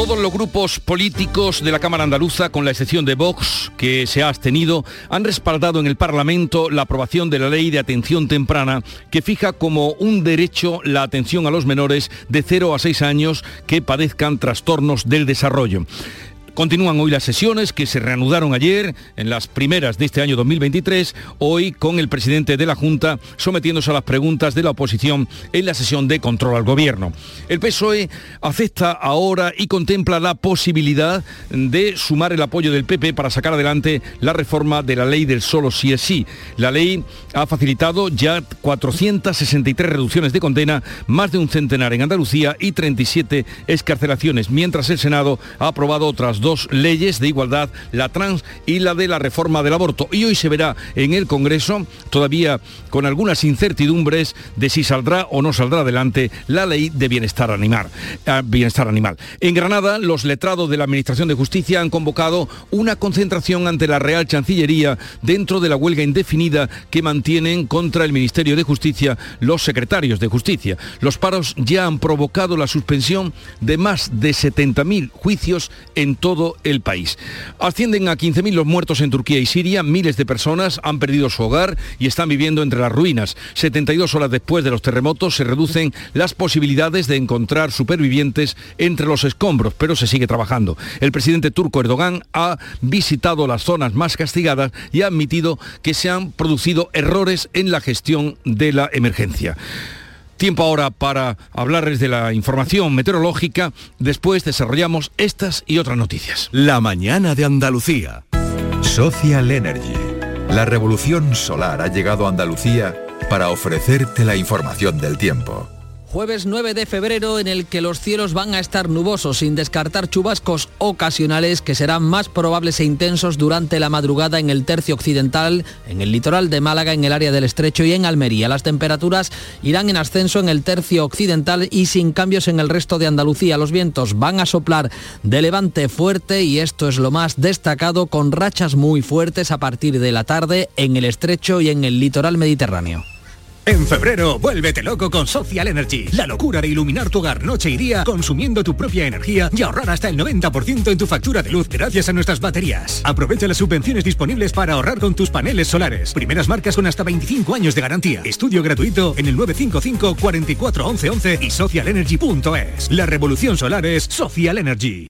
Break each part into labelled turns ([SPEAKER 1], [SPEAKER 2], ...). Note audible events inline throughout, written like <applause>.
[SPEAKER 1] Todos los grupos políticos de la Cámara Andaluza, con la excepción de Vox, que se ha abstenido, han respaldado en el Parlamento la aprobación de la ley de atención temprana que fija como un derecho la atención a los menores de 0 a 6 años que padezcan trastornos del desarrollo. Continúan hoy las sesiones que se reanudaron ayer en las primeras de este año 2023, hoy con el presidente de la Junta sometiéndose a las preguntas de la oposición en la sesión de control al gobierno. El PSOE acepta ahora y contempla la posibilidad de sumar el apoyo del PP para sacar adelante la reforma de la ley del solo sí es sí. La ley ha facilitado ya 463 reducciones de condena, más de un centenar en Andalucía y 37 escarcelaciones, mientras el Senado ha aprobado otras dos leyes de igualdad, la trans y la de la reforma del aborto. Y hoy se verá en el Congreso, todavía con algunas incertidumbres de si saldrá o no saldrá adelante la ley de bienestar animal. Ah, bienestar animal. En Granada, los letrados de la Administración de Justicia han convocado una concentración ante la Real Chancillería dentro de la huelga indefinida que mantienen contra el Ministerio de Justicia los secretarios de Justicia. Los paros ya han provocado la suspensión de más de 70.000 juicios en todo todo el país. Ascienden a 15.000 los muertos en Turquía y Siria, miles de personas han perdido su hogar y están viviendo entre las ruinas. 72 horas después de los terremotos se reducen las posibilidades de encontrar supervivientes entre los escombros, pero se sigue trabajando. El presidente turco Erdogan ha visitado las zonas más castigadas y ha admitido que se han producido errores en la gestión de la emergencia. Tiempo ahora para hablarles de la información meteorológica. Después desarrollamos estas y otras noticias.
[SPEAKER 2] La mañana de Andalucía. Social Energy. La revolución solar ha llegado a Andalucía para ofrecerte la información del tiempo.
[SPEAKER 3] Jueves 9 de febrero en el que los cielos van a estar nubosos sin descartar chubascos ocasionales que serán más probables e intensos durante la madrugada en el tercio occidental, en el litoral de Málaga, en el área del estrecho y en Almería. Las temperaturas irán en ascenso en el tercio occidental y sin cambios en el resto de Andalucía. Los vientos van a soplar de levante fuerte y esto es lo más destacado con rachas muy fuertes a partir de la tarde en el estrecho y en el litoral mediterráneo.
[SPEAKER 4] En febrero, vuélvete loco con Social Energy. La locura de iluminar tu hogar noche y día consumiendo tu propia energía y ahorrar hasta el 90% en tu factura de luz gracias a nuestras baterías. Aprovecha las subvenciones disponibles para ahorrar con tus paneles solares. Primeras marcas con hasta 25 años de garantía. Estudio gratuito en el 955 44 11 11 y socialenergy.es. La revolución solar es Social Energy.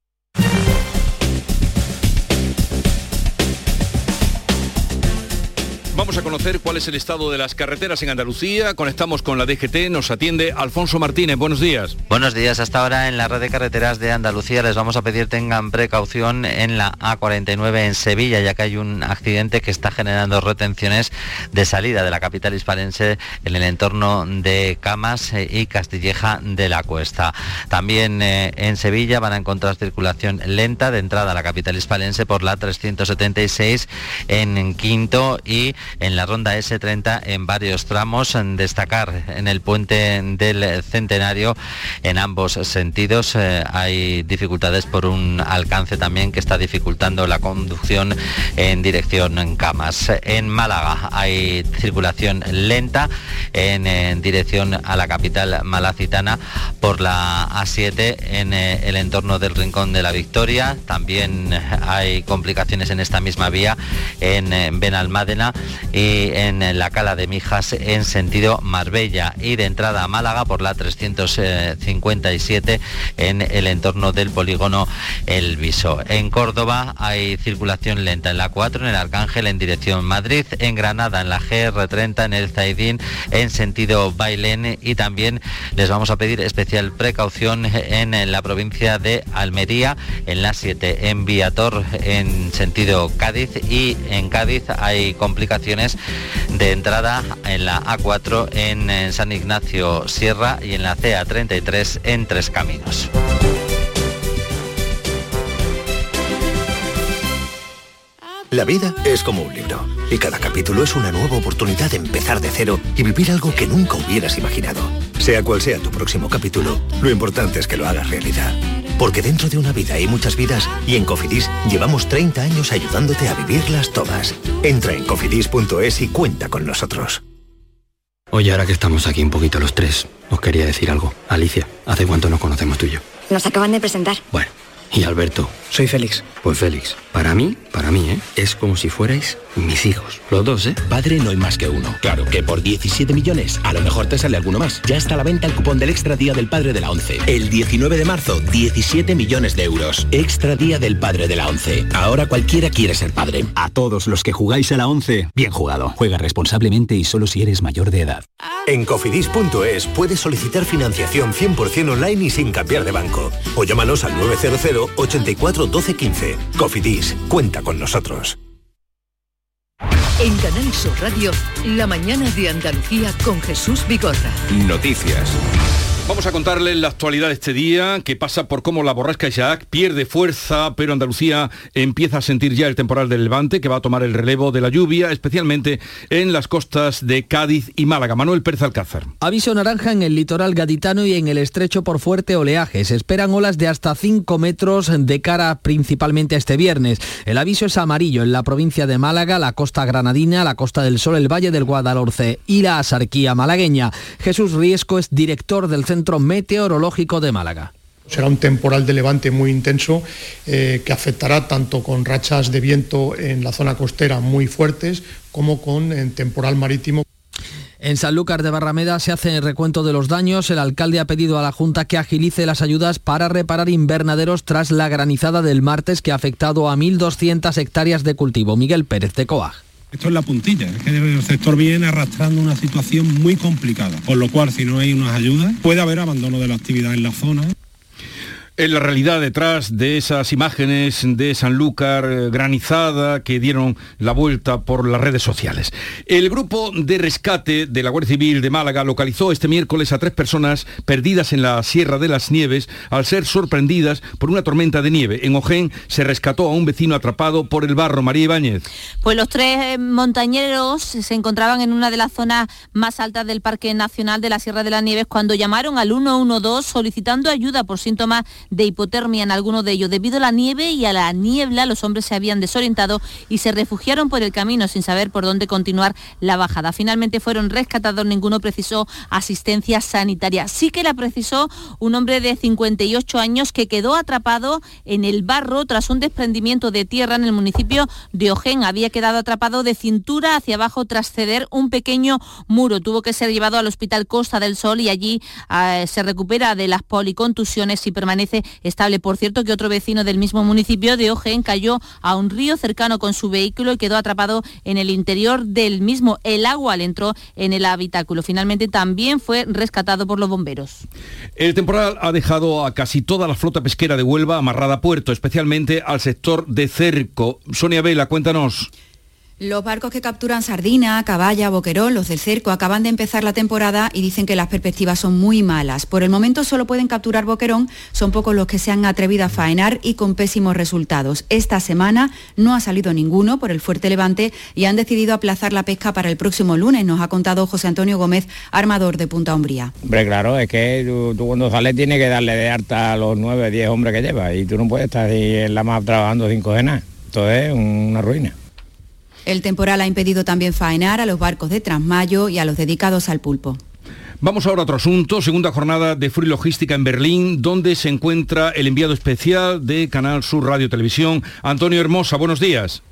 [SPEAKER 1] Conocer cuál es el estado de las carreteras en Andalucía. Conectamos con la DGT. Nos atiende Alfonso Martínez. Buenos días.
[SPEAKER 5] Buenos días. Hasta ahora en la red de carreteras de Andalucía les vamos a pedir tengan precaución en la A49 en Sevilla, ya que hay un accidente que está generando retenciones de salida de la capital hispalense en el entorno de Camas y Castilleja de la Cuesta. También eh, en Sevilla van a encontrar circulación lenta de entrada a la capital hispalense por la 376 en Quinto y en la ronda S30 en varios tramos. En destacar en el puente del Centenario en ambos sentidos eh, hay dificultades por un alcance también que está dificultando la conducción en dirección en Camas. En Málaga hay circulación lenta en, dirección a la capital malacitana por la A7 en eh, el entorno del Rincón de la Victoria. También hay complicaciones en esta misma vía en eh, Benalmádena en la Cala de Mijas en sentido Marbella. Y de entrada a Málaga por la 357 en el entorno del polígono El Viso. En Córdoba hay circulación lenta en la 4 en el Arcángel en dirección Madrid, en Granada en la GR30 en el Zaidín en sentido Bailén. Y también les vamos a pedir especial precaución en la provincia de Almería en la 7 en Viator en sentido Cádiz. Y en Cádiz hay complicaciones de entrada en la A4 en, San Ignacio Sierra y en la CA33 en Tres Caminos.
[SPEAKER 6] La vida es como un libro y cada capítulo es una nueva oportunidad de empezar de cero y vivir algo que nunca hubieras imaginado. Sea cual sea tu próximo capítulo, lo importante es que lo hagas realidad. Porque dentro de una vida hay muchas vidas y en Cofidis llevamos 30 años ayudándote a vivirlas todas. Entra en cofidis.es y cuenta con nosotros.
[SPEAKER 7] Oye, ahora que estamos aquí un poquito los tres, os quería decir algo. Alicia, ¿hace cuánto nos conocemos tú y yo?
[SPEAKER 8] Nos acaban de presentar.
[SPEAKER 7] Bueno. Y Alberto.
[SPEAKER 9] Soy Félix.
[SPEAKER 7] Pues Félix, para mí, para mí, ¿eh? Es como si fuerais mis hijos. Los dos, ¿eh?
[SPEAKER 10] Padre no hay más que uno. Claro que por 17 millones, a lo mejor te sale alguno más. Ya está a la venta el cupón del Extra Día del Padre de la ONCE. El 19 de marzo, 17 millones de euros. Extra Día del Padre de la ONCE. Ahora cualquiera quiere ser padre.
[SPEAKER 11] A todos los que jugáis a la ONCE, bien jugado. Juega responsablemente y solo si eres mayor de edad.
[SPEAKER 6] En cofidis.es puedes solicitar financiación 100% online y sin cambiar de banco. O llámanos al 900 84 12 15. Cofidis, cuenta con nosotros.
[SPEAKER 12] En Canal Sur Radio, la mañana de Andalucía con Jesús Bigorra.
[SPEAKER 2] Noticias.
[SPEAKER 1] Vamos a contarles la actualidad de este día, que pasa por cómo la borrasca Isaac pierde fuerza, pero Andalucía empieza a sentir ya el temporal del Levante, que va a tomar el relevo de la lluvia, especialmente en las costas de Cádiz y Málaga. Manuel Pérez Alcázar.
[SPEAKER 3] Aviso naranja en el litoral gaditano y en el estrecho por fuerte oleaje. Se esperan olas de hasta 5 metros de cara principalmente este viernes. El aviso es amarillo en la provincia de Málaga, la costa granadina, la costa del Sol, el Valle del Guadalhorce y la Asarquía malagueña. Jesús Riesco es director del Centro Centro Meteorológico de Málaga.
[SPEAKER 13] Será un temporal de levante muy intenso eh, que afectará tanto con rachas de viento en la zona costera muy fuertes como con en temporal marítimo.
[SPEAKER 3] En Sanlúcar de Barrameda se hace el recuento de los daños. El alcalde ha pedido a la Junta que agilice las ayudas para reparar invernaderos tras la granizada del martes que ha afectado a 1.200 hectáreas de cultivo. Miguel Pérez de Coag.
[SPEAKER 14] Esto es la puntilla, es que el sector viene arrastrando una situación muy complicada, por lo cual si no hay unas ayudas puede haber abandono de la actividad en la zona.
[SPEAKER 1] Es la realidad detrás de esas imágenes de Sanlúcar eh, granizada que dieron la vuelta por las redes sociales. El grupo de rescate de la Guardia Civil de Málaga localizó este miércoles a tres personas perdidas en la Sierra de las Nieves al ser sorprendidas por una tormenta de nieve. En Ojén se rescató a un vecino atrapado por el barro. María Ibáñez.
[SPEAKER 15] Pues los tres eh, montañeros se encontraban en una de las zonas más altas del Parque Nacional de la Sierra de las Nieves cuando llamaron al 112 solicitando ayuda por síntomas de hipotermia en algunos de ellos. Debido a la nieve y a la niebla, los hombres se habían desorientado y se refugiaron por el camino sin saber por dónde continuar la bajada. Finalmente fueron rescatados, ninguno precisó asistencia sanitaria. Sí que la precisó un hombre de 58 años que quedó atrapado en el barro tras un desprendimiento de tierra en el municipio de Ojén. Había quedado atrapado de cintura hacia abajo tras ceder un pequeño muro. Tuvo que ser llevado al Hospital Costa del Sol y allí eh, se recupera de las policontusiones y permanece estable. Por cierto, que otro vecino del mismo municipio de Ojén cayó a un río cercano con su vehículo y quedó atrapado en el interior del mismo. El agua le entró en el habitáculo. Finalmente también fue rescatado por los bomberos.
[SPEAKER 1] El temporal ha dejado a casi toda la flota pesquera de Huelva amarrada a puerto, especialmente al sector de cerco. Sonia Vela, cuéntanos.
[SPEAKER 16] Los barcos que capturan sardina, caballa, boquerón, los del cerco, acaban de empezar la temporada y dicen que las perspectivas son muy malas. Por el momento solo pueden capturar boquerón, son pocos los que se han atrevido a faenar y con pésimos resultados. Esta semana no ha salido ninguno por el fuerte levante y han decidido aplazar la pesca para el próximo lunes, nos ha contado José Antonio Gómez, armador de Punta Umbría.
[SPEAKER 17] Hombre, claro, es que tú, cuando sales tienes que darle de harta a los nueve, diez hombres que llevas y tú no puedes estar ahí en la mar trabajando cinco cenas. Esto es una ruina.
[SPEAKER 16] El temporal ha impedido también faenar a los barcos de Transmayo y a los dedicados al pulpo.
[SPEAKER 1] Vamos ahora a otro asunto, segunda jornada de Free Logística en Berlín, donde se encuentra el enviado especial de Canal Sur Radio Televisión, Antonio Hermosa. Buenos días.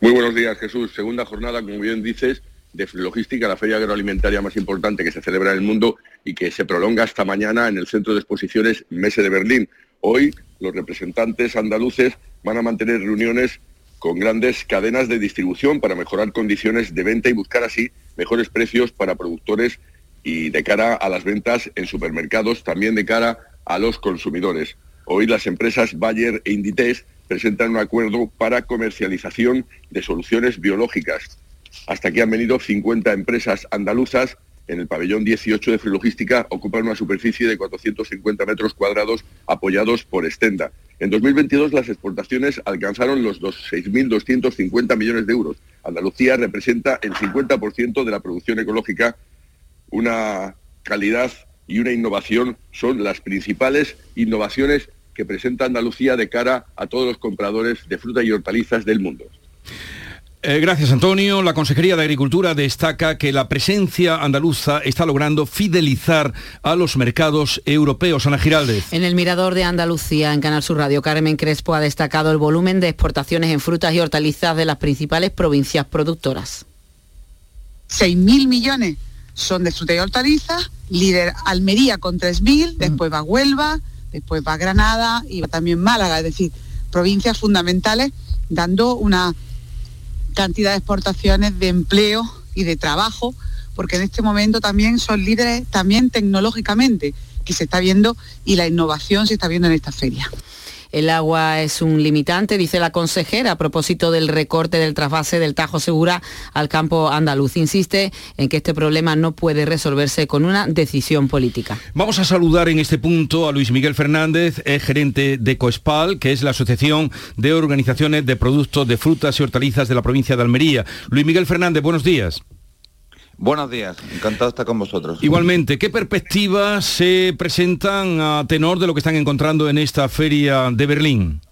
[SPEAKER 18] Muy buenos días, Jesús. Segunda jornada, como bien dices, de Free Logística, la feria agroalimentaria más importante que se celebra en el mundo y que se prolonga hasta mañana en el Centro de Exposiciones Mese de Berlín. Hoy los representantes andaluces van a mantener reuniones con grandes cadenas de distribución para mejorar condiciones de venta y buscar así mejores precios para productores y de cara a las ventas en supermercados, también de cara a los consumidores. Hoy las empresas Bayer e Inditex presentan un acuerdo para comercialización de soluciones biológicas. Hasta aquí han venido 50 empresas andaluzas en el pabellón 18 de Frilogística ocupan una superficie de 450 metros cuadrados apoyados por Estenda. En 2022 las exportaciones alcanzaron los 6.250 millones de euros. Andalucía representa el 50% de la producción ecológica. Una calidad y una innovación son las principales innovaciones que presenta Andalucía de cara a todos los compradores de fruta y hortalizas del mundo.
[SPEAKER 1] Eh, gracias, Antonio. La Consejería de Agricultura destaca que la presencia andaluza está logrando fidelizar a los mercados europeos. Ana Giraldez.
[SPEAKER 8] En el Mirador de Andalucía, en Canal Sur Radio, Carmen Crespo ha destacado el volumen de exportaciones en frutas y hortalizas de las principales provincias productoras.
[SPEAKER 9] 6.000 millones son de fruta y hortalizas, líder Almería con 3.000, mm. después va Huelva, después va Granada y va también Málaga, es decir, provincias fundamentales dando una cantidad de exportaciones de empleo y de trabajo, porque en este momento también son líderes también tecnológicamente, que se está viendo y la innovación se está viendo en esta feria.
[SPEAKER 8] El agua es un limitante, dice la consejera, a propósito del recorte del trasvase del Tajo Segura al campo andaluz. Insiste en que este problema no puede resolverse con una decisión política.
[SPEAKER 1] Vamos a saludar en este punto a Luis Miguel Fernández, gerente de Coespal, que es la Asociación de Organizaciones de Productos de Frutas y Hortalizas de la provincia de Almería. Luis Miguel Fernández, buenos días.
[SPEAKER 19] Buenos días, encantado de estar con vosotros.
[SPEAKER 1] Igualmente, ¿qué perspectivas se presentan a tenor de lo que están encontrando en esta feria de Berlín?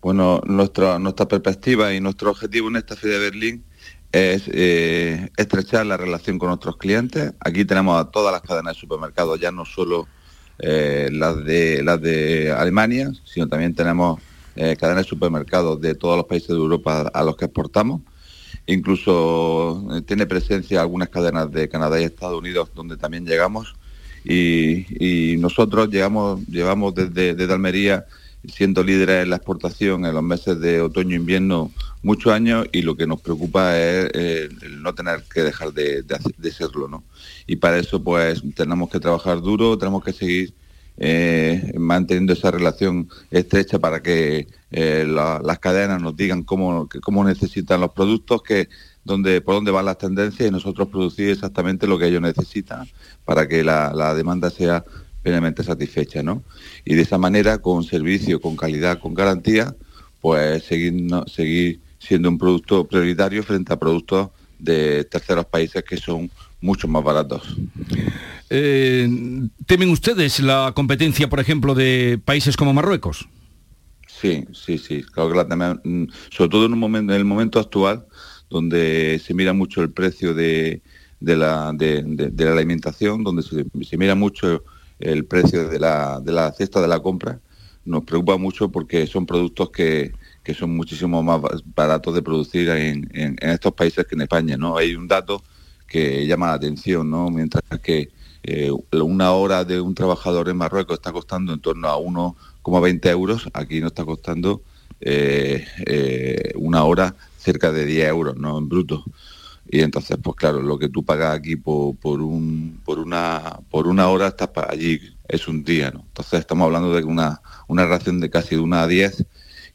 [SPEAKER 19] Bueno, nuestra, nuestra perspectiva y nuestro objetivo en esta feria de Berlín es eh, estrechar la relación con nuestros clientes. Aquí tenemos a todas las cadenas de supermercados, ya no solo eh, las, de, las de Alemania, sino también tenemos eh, cadenas de supermercados de todos los países de Europa a los que exportamos incluso eh, tiene presencia algunas cadenas de Canadá y Estados Unidos donde también llegamos y, nosotros llegamos, llevamos desde, desde, Almería siendo líderes en la exportación en los meses de otoño-invierno muchos años y lo que nos preocupa es eh, el no tener que dejar de, de, serlo. ¿no? Y para eso pues tenemos que trabajar duro, tenemos que seguir eh, manteniendo esa relación estrecha para que eh, las cadenas nos digan cómo, cómo necesitan los productos, que, dónde, por dónde van las tendencias y nosotros producir exactamente lo que ellos necesitan para que la, demanda sea plenamente satisfecha. ¿no? Y de esa manera, con servicio, con calidad, con garantía, pues seguir, seguir siendo un producto prioritario frente a productos de terceros países que son mucho más baratos.
[SPEAKER 1] Eh, ¿Temen ustedes la competencia, por ejemplo, de países como Marruecos?
[SPEAKER 19] Sí, sí, sí, claro que la temen, mm, sobre todo en, un momento, en el momento actual, donde se mira mucho el precio de, la, de, la, alimentación, donde se, mira mucho el precio de la, de la cesta de la compra, nos preocupa mucho porque son productos que, que son muchísimo más baratos de producir en, en, estos países que en España. ¿no? Hay un dato que llama la atención, ¿no? mientras que eh, una hora de un trabajador en Marruecos está costando en torno a 1,20 euros, aquí no está costando eh, eh, una hora cerca de 10 euros, ¿no? En bruto. Y entonces, pues claro, lo que tú pagas aquí por, un, por, una, por una hora, estás allí es un día, ¿no? Entonces estamos hablando de una, una ración de casi de una a 10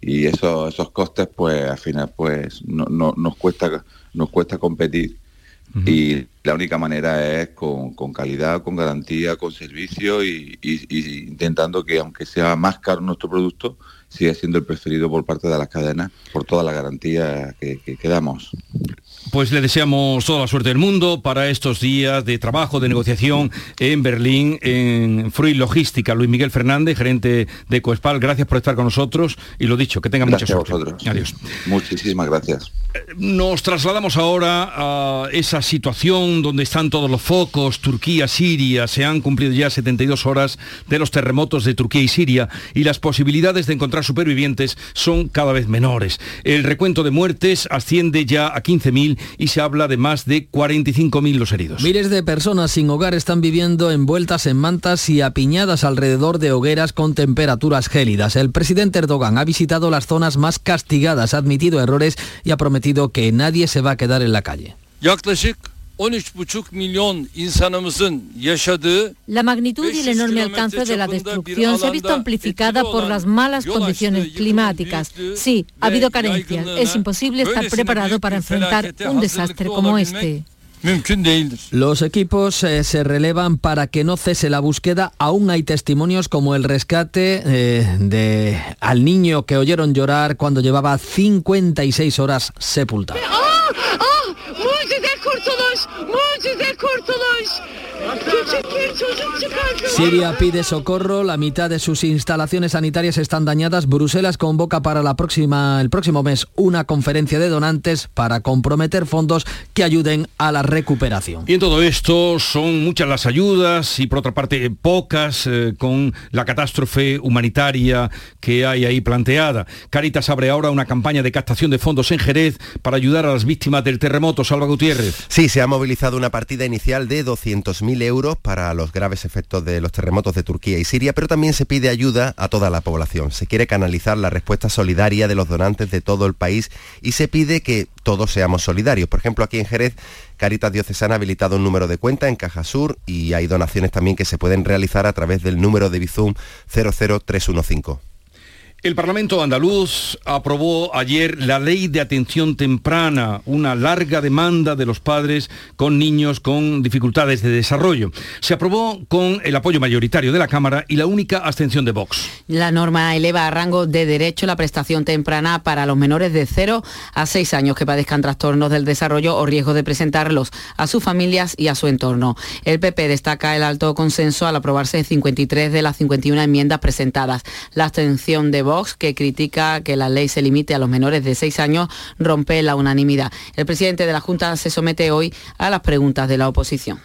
[SPEAKER 19] y esos, esos costes, pues al final, pues no, nos, cuesta, nos cuesta competir y la única manera es con, calidad, con garantía, con servicio y, intentando que aunque sea más caro nuestro producto, siga siendo el preferido por parte de las cadenas por toda la garantía que, que damos.
[SPEAKER 1] Pues le deseamos toda la suerte del mundo para estos días de trabajo, de negociación en Berlín, en Fruit Logística. Luis Miguel Fernández, gerente de Coespal, gracias por estar con nosotros y lo dicho, que tengan mucha suerte.
[SPEAKER 19] Adiós. Muchísimas gracias.
[SPEAKER 1] Nos trasladamos ahora a esa situación donde están todos los focos, Turquía, Siria, se han cumplido ya 72 horas de los terremotos de Turquía y Siria y las posibilidades de encontrar supervivientes son cada vez menores. El recuento de muertes asciende ya a 15.000 y se habla de más de 45.000 los heridos.
[SPEAKER 3] Miles de personas sin hogar están viviendo envueltas en mantas y apiñadas alrededor de hogueras con temperaturas gélidas. El presidente Erdogan ha visitado las zonas más castigadas, ha admitido errores y ha prometido que nadie se va a quedar en la calle.
[SPEAKER 20] La magnitud y el enorme alcance de la destrucción se ha visto amplificada por las malas condiciones climáticas. Sí, ha habido carencias. Es imposible estar preparado para enfrentar un desastre como este.
[SPEAKER 3] Los equipos eh, se relevan para que no cese la búsqueda. Aún hay testimonios como el rescate eh, de al niño que oyeron llorar cuando llevaba 56 horas sepultado.
[SPEAKER 21] mucize kurtulur.
[SPEAKER 3] Siria pide socorro, la mitad de sus instalaciones sanitarias están dañadas. Bruselas convoca para la próxima, el próximo mes una conferencia de donantes para comprometer fondos que ayuden a la recuperación.
[SPEAKER 1] Y en todo esto son muchas las ayudas y por otra parte pocas eh, con la catástrofe humanitaria que hay ahí planteada. Caritas abre ahora una campaña de captación de fondos en Jerez para ayudar a las víctimas del terremoto. Salva Gutiérrez.
[SPEAKER 22] Sí, se ha movilizado una partida inicial de 200.000 euros para los graves efectos de los terremotos de Turquía y Siria, pero también se pide ayuda a toda la población. Se quiere canalizar la respuesta solidaria de los donantes de todo el país y se pide que todos seamos solidarios. Por ejemplo, aquí en Jerez, Caritas Diocesana ha habilitado un número de cuenta en Caja Sur y hay donaciones también que se pueden realizar a través del número de Bizum 00315.
[SPEAKER 1] El Parlamento andaluz aprobó ayer la ley de atención temprana, una larga demanda de los padres con niños con dificultades de desarrollo. Se aprobó con el apoyo mayoritario de la Cámara y la única abstención de Vox.
[SPEAKER 8] La norma eleva a rango de derecho la prestación temprana para los menores de 0 a 6 años que padezcan trastornos del desarrollo o riesgo de presentarlos a sus familias y a su entorno. El PP destaca el alto consenso al aprobarse 53 de las 51 enmiendas presentadas. La abstención de Vox, que critica que la ley se limite a los menores de 6 años, rompe la unanimidad. El presidente de la Junta se somete hoy a las preguntas de la oposición.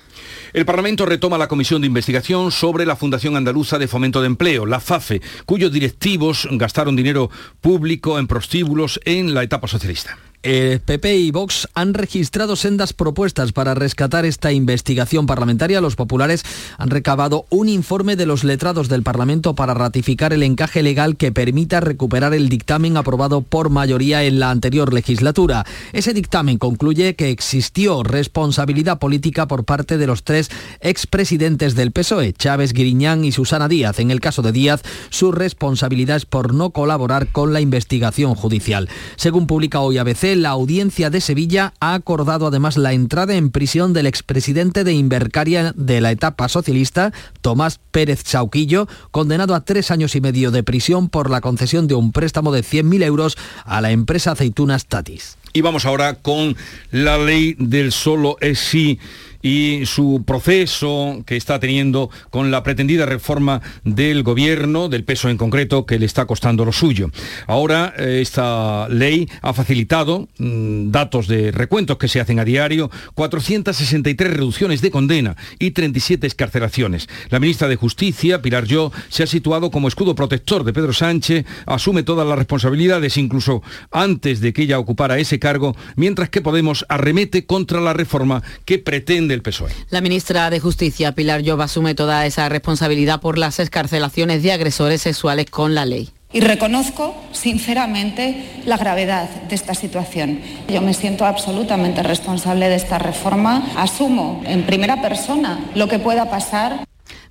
[SPEAKER 1] El Parlamento retoma la comisión de investigación sobre la Fundación Andaluza de Fomento de Empleo, la FAFE, cuyos directivos gastaron dinero público en prostíbulos en la etapa socialista.
[SPEAKER 3] El PP y Vox han registrado sendas propuestas para rescatar esta investigación parlamentaria. Los populares han recabado un informe de los letrados del Parlamento para ratificar el encaje legal que permita recuperar el dictamen aprobado por mayoría en la anterior legislatura. Ese dictamen concluye que existió responsabilidad política por parte de los tres expresidentes del PSOE, Chávez, Griñán y Susana Díaz. En el caso de Díaz, su responsabilidad es por no colaborar con la investigación judicial. Según publica hoy ABC, la audiencia de Sevilla ha acordado además la entrada en prisión del expresidente de Invercaria de la etapa socialista, Tomás Pérez Chauquillo, condenado a tres años y medio de prisión por la concesión de un préstamo de 100.000 euros a la empresa Aceitunas Tatis.
[SPEAKER 1] Y vamos ahora con la ley del solo es sí y su proceso que está teniendo con la pretendida reforma del gobierno, del peso en concreto, que le está costando lo suyo. Ahora eh, esta ley ha facilitado mm, datos de recuentos que se hacen a diario, 463 reducciones de condena y 37 escarcelaciones. La ministra de Justicia, Pilar Yo, se ha situado como escudo protector de Pedro Sánchez, asume todas las responsabilidades, incluso antes de que ella ocupara ese cargo, mientras que Podemos arremete contra la reforma que pretende el PSOE.
[SPEAKER 8] La ministra de Justicia, Pilar Lloba, asume toda esa responsabilidad por las escarcelaciones de agresores sexuales con la ley.
[SPEAKER 23] Y reconozco sinceramente la gravedad de esta situación. Yo me siento absolutamente responsable de esta reforma. Asumo en primera persona lo que pueda pasar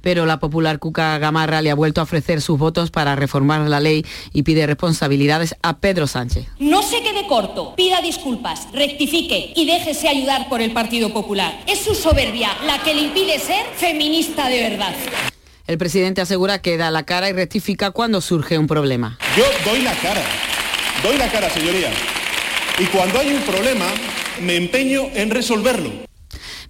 [SPEAKER 8] pero la popular Cuca Gamarra le ha vuelto a ofrecer sus votos para reformar la ley y pide responsabilidades a Pedro Sánchez.
[SPEAKER 24] No se quede corto, pida disculpas, rectifique y déjese ayudar por el Partido Popular. Es su soberbia la que le impide ser feminista de verdad.
[SPEAKER 8] El presidente asegura que da la cara y rectifica cuando surge un problema.
[SPEAKER 25] Yo doy la cara, doy la cara, señoría. Y cuando hay un problema, me empeño en resolverlo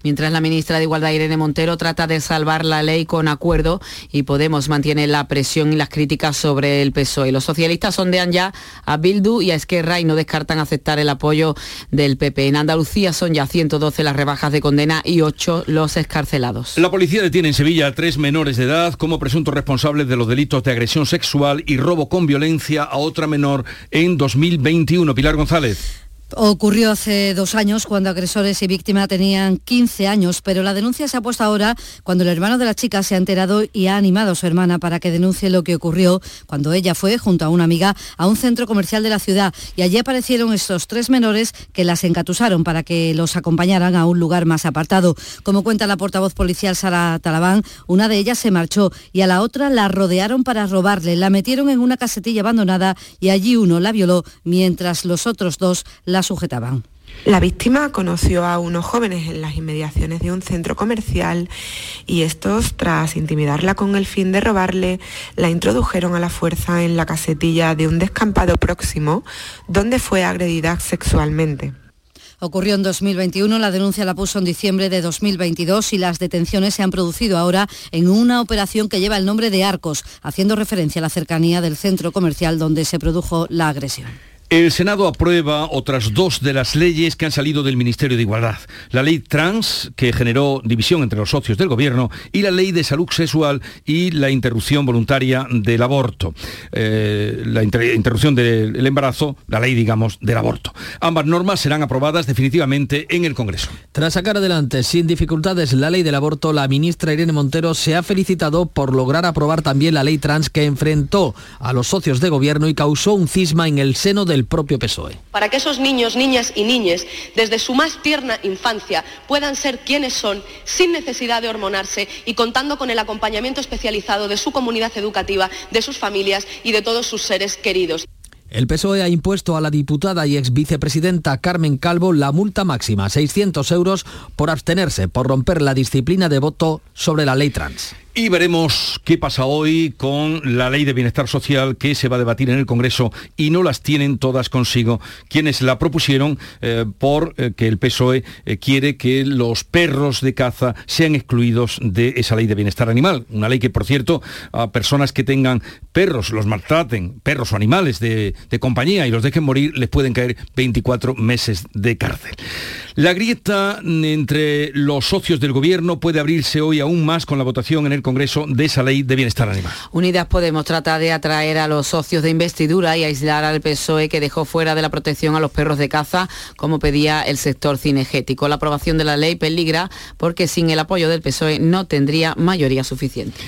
[SPEAKER 8] mientras la ministra de Igualdad Irene Montero trata de salvar la ley con acuerdo y Podemos mantiene la presión y las críticas sobre el PSOE. Los socialistas sondean ya a Bildu y a Esquerra y no descartan aceptar el apoyo del PP. En Andalucía son ya 112 las rebajas de condena y 8 los escarcelados.
[SPEAKER 1] La policía detiene en Sevilla a tres menores de edad como presuntos responsables de los delitos de agresión sexual y robo con violencia a otra menor en 2021. Pilar González.
[SPEAKER 20] Ocurrió hace dos años cuando agresores y víctima tenían 15 años, pero la denuncia se ha puesto ahora cuando el hermano de la chica se ha enterado y ha animado a su hermana para que denuncie lo que ocurrió cuando ella fue, junto a una amiga, a un centro comercial de la ciudad y allí aparecieron estos tres menores que las encatusaron para que los acompañaran a un lugar más apartado. Como cuenta la portavoz policial Sara Talabán, una de ellas se marchó y a la otra la rodearon para robarle, la metieron en una casetilla abandonada y allí uno la violó mientras los otros dos la sujetaban.
[SPEAKER 26] La víctima conoció a unos jóvenes en las inmediaciones de un centro comercial y estos, tras intimidarla con el fin de robarle, la introdujeron a la fuerza en la casetilla de un descampado próximo donde fue agredida sexualmente.
[SPEAKER 20] Ocurrió en 2021, la denuncia la puso en diciembre de 2022 y las detenciones se han producido ahora en una operación que lleva el nombre de Arcos, haciendo referencia a la cercanía del centro comercial donde se produjo la agresión.
[SPEAKER 1] El Senado aprueba otras dos de las leyes que han salido del Ministerio de Igualdad. La ley trans, que generó división entre los socios del Gobierno, y la ley de salud sexual y la interrupción voluntaria del aborto. Eh, la interrupción del embarazo, la ley, digamos, del aborto. Ambas normas serán aprobadas definitivamente en el Congreso.
[SPEAKER 3] Tras sacar adelante sin dificultades la ley del aborto, la ministra Irene Montero se ha felicitado por lograr aprobar también la ley trans que enfrentó a los socios de Gobierno y causó un cisma en el seno del propio PSOE.
[SPEAKER 27] Para que esos niños, niñas y niñes, desde su más tierna infancia, puedan ser quienes son, sin necesidad de hormonarse y contando con el acompañamiento especializado de su comunidad educativa, de sus familias y de todos sus seres queridos.
[SPEAKER 3] El PSOE ha impuesto a la diputada y ex vicepresidenta Carmen Calvo la multa máxima, 600 euros, por abstenerse, por romper la disciplina de voto sobre la ley trans.
[SPEAKER 1] Y veremos qué pasa hoy con la ley de bienestar social que se va a debatir en el Congreso y no las tienen todas consigo quienes la propusieron eh, por eh, el PSOE eh, quiere que los perros de caza sean excluidos de esa ley de bienestar animal. Una ley que, por cierto, a personas que tengan perros, los maltraten, perros o animales de, de compañía y los dejen morir, les pueden caer 24 meses de cárcel. La grieta entre los socios del gobierno puede abrirse hoy aún más con la votación en el Congreso de esa ley de bienestar animal.
[SPEAKER 8] Unidas Podemos trata de atraer a los socios de investidura y aislar al PSOE que dejó fuera de la protección a los perros de caza, como pedía el sector cinegético. La aprobación de la ley peligra porque sin el apoyo del PSOE no tendría mayoría suficiente.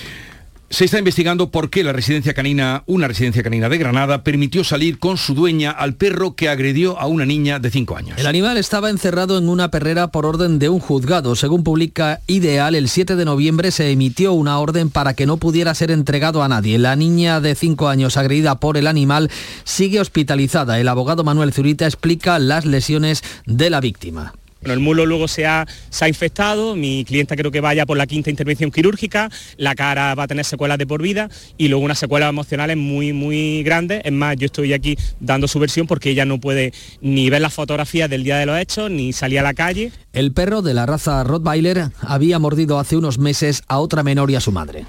[SPEAKER 1] Se está investigando por qué la residencia canina, una residencia canina de Granada, permitió salir con su dueña al perro que agredió a una niña de 5 años.
[SPEAKER 3] El animal estaba encerrado en una perrera por orden de un juzgado. Según publica Ideal, el 7 de noviembre se emitió una orden para que no pudiera ser entregado a nadie. La niña de 5 años agredida por el animal sigue hospitalizada. El abogado Manuel Zurita explica las lesiones de la víctima.
[SPEAKER 28] Bueno, el mulo luego se ha, se ha infectado, mi clienta creo que vaya por la quinta intervención quirúrgica, la cara va a tener secuelas de por vida y luego unas secuelas emocionales muy, muy grandes. Es más, yo estoy aquí dando su versión porque ella no puede ni ver las fotografías del día de los hechos, ni salir a la calle.
[SPEAKER 3] El perro de la raza Rottweiler había mordido hace unos meses a otra menor y a su madre.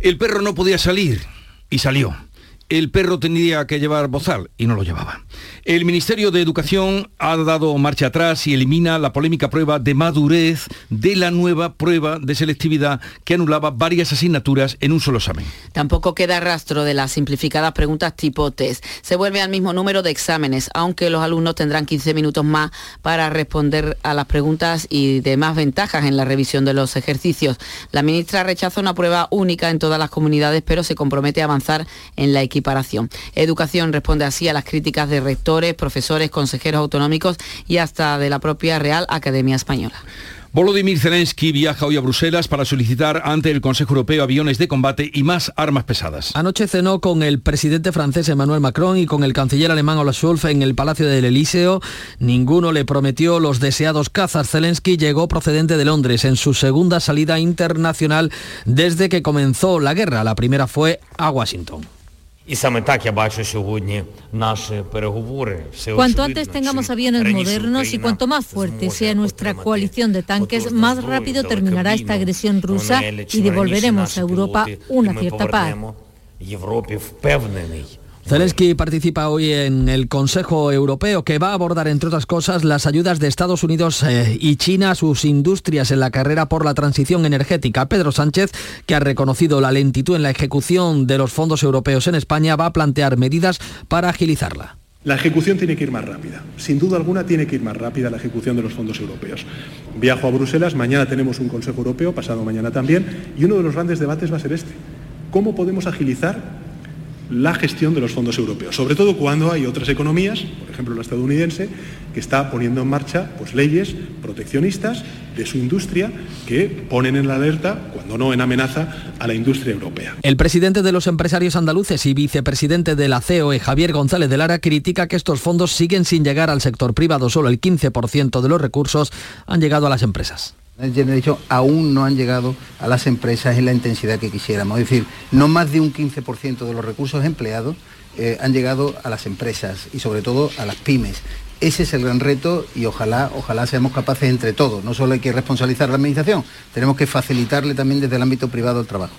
[SPEAKER 1] El perro no podía salir y salió el perro tendría que llevar bozal y no lo llevaba. El Ministerio de Educación ha dado marcha atrás y elimina la polémica prueba de madurez de la nueva prueba de selectividad que anulaba varias asignaturas en un solo examen.
[SPEAKER 8] Tampoco queda rastro de las simplificadas preguntas tipo test. Se vuelve al mismo número de exámenes, aunque los alumnos tendrán 15 minutos más para responder a las preguntas y de más ventajas en la revisión de los ejercicios. La ministra rechaza una prueba única en todas las comunidades, pero se compromete a avanzar en la equiparación. Educación responde así a las críticas de rectores, profesores, consejeros autonómicos y hasta de la propia Real Academia Española.
[SPEAKER 1] Volodymyr Zelensky viaja hoy a Bruselas para solicitar ante el Consejo Europeo aviones de combate y más armas pesadas.
[SPEAKER 3] Anoche cenó con el presidente francés Emmanuel Macron y con el canciller alemán Olaf Scholz en el Palacio del Elíseo. Ninguno le prometió los deseados cazas. Zelensky llegó procedente de Londres en su segunda salida internacional desde que comenzó la guerra. La primera fue a Washington.
[SPEAKER 29] Cuanto antes tengamos aviones modernos y cuanto más fuerte sea nuestra coalición de tanques, más rápido terminará esta agresión rusa y devolveremos a Europa una cierta paz.
[SPEAKER 3] Zelensky participa hoy en el Consejo Europeo que va a abordar, entre otras cosas, las ayudas de Estados Unidos eh, y China a sus industrias en la carrera por la transición energética. Pedro Sánchez, que ha reconocido la lentitud en la ejecución de los fondos europeos en España, va a plantear medidas para agilizarla.
[SPEAKER 30] La ejecución tiene que ir más rápida. Sin duda alguna tiene que ir más rápida la ejecución de los fondos europeos. Viajo a Bruselas, mañana tenemos un Consejo Europeo, pasado mañana también, y uno de los grandes debates va a ser este. ¿Cómo podemos agilizar la gestión de los fondos europeos, sobre todo cuando hay otras economías, por ejemplo la estadounidense, que está poniendo en marcha pues, leyes proteccionistas de su industria que ponen en la alerta, cuando no en amenaza, a la industria europea.
[SPEAKER 3] El presidente de los empresarios andaluces y vicepresidente de la COE, Javier González de Lara, critica que estos fondos siguen sin llegar al sector privado. Solo el 15% de los recursos han llegado a las empresas.
[SPEAKER 31] Hecho, aún no han llegado a las empresas en la intensidad que quisiéramos. Es decir, no más de un 15% de los recursos empleados eh, han llegado a las empresas y sobre todo a las pymes. Ese es el gran reto y ojalá, ojalá seamos capaces entre todos. No solo hay que responsabilizar a la Administración, tenemos que facilitarle también desde el ámbito privado el trabajo.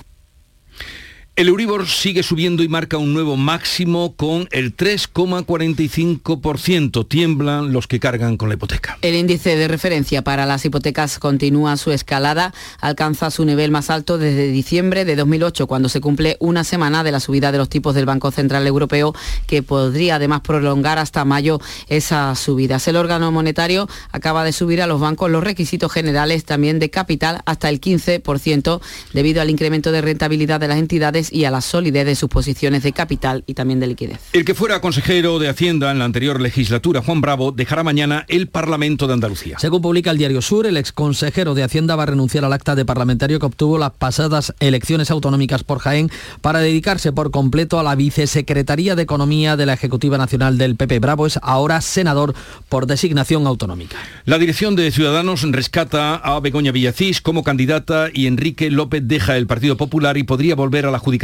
[SPEAKER 1] El Euribor sigue subiendo y marca un nuevo máximo con el 3,45%. Tiemblan los que cargan con la hipoteca.
[SPEAKER 8] El índice de referencia para las hipotecas continúa su escalada, alcanza su nivel más alto desde diciembre de 2008, cuando se cumple una semana de la subida de los tipos del Banco Central Europeo, que podría además prolongar hasta mayo esas subidas. El órgano monetario acaba de subir a los bancos los requisitos generales también de capital hasta el 15%, debido al incremento de rentabilidad de las entidades y a la solidez de sus posiciones de capital y también de liquidez.
[SPEAKER 1] El que fuera consejero de Hacienda en la anterior legislatura, Juan Bravo, dejará mañana el Parlamento de Andalucía.
[SPEAKER 3] Según publica el diario Sur, el exconsejero de Hacienda va a renunciar al acta de parlamentario que obtuvo las pasadas elecciones autonómicas por Jaén para dedicarse por completo a la vicesecretaría de Economía de la Ejecutiva Nacional del PP. Bravo es ahora senador por designación autonómica.
[SPEAKER 1] La dirección de Ciudadanos rescata a Begoña Villacís como candidata y Enrique López deja el Partido Popular y podría volver a la Judicatura.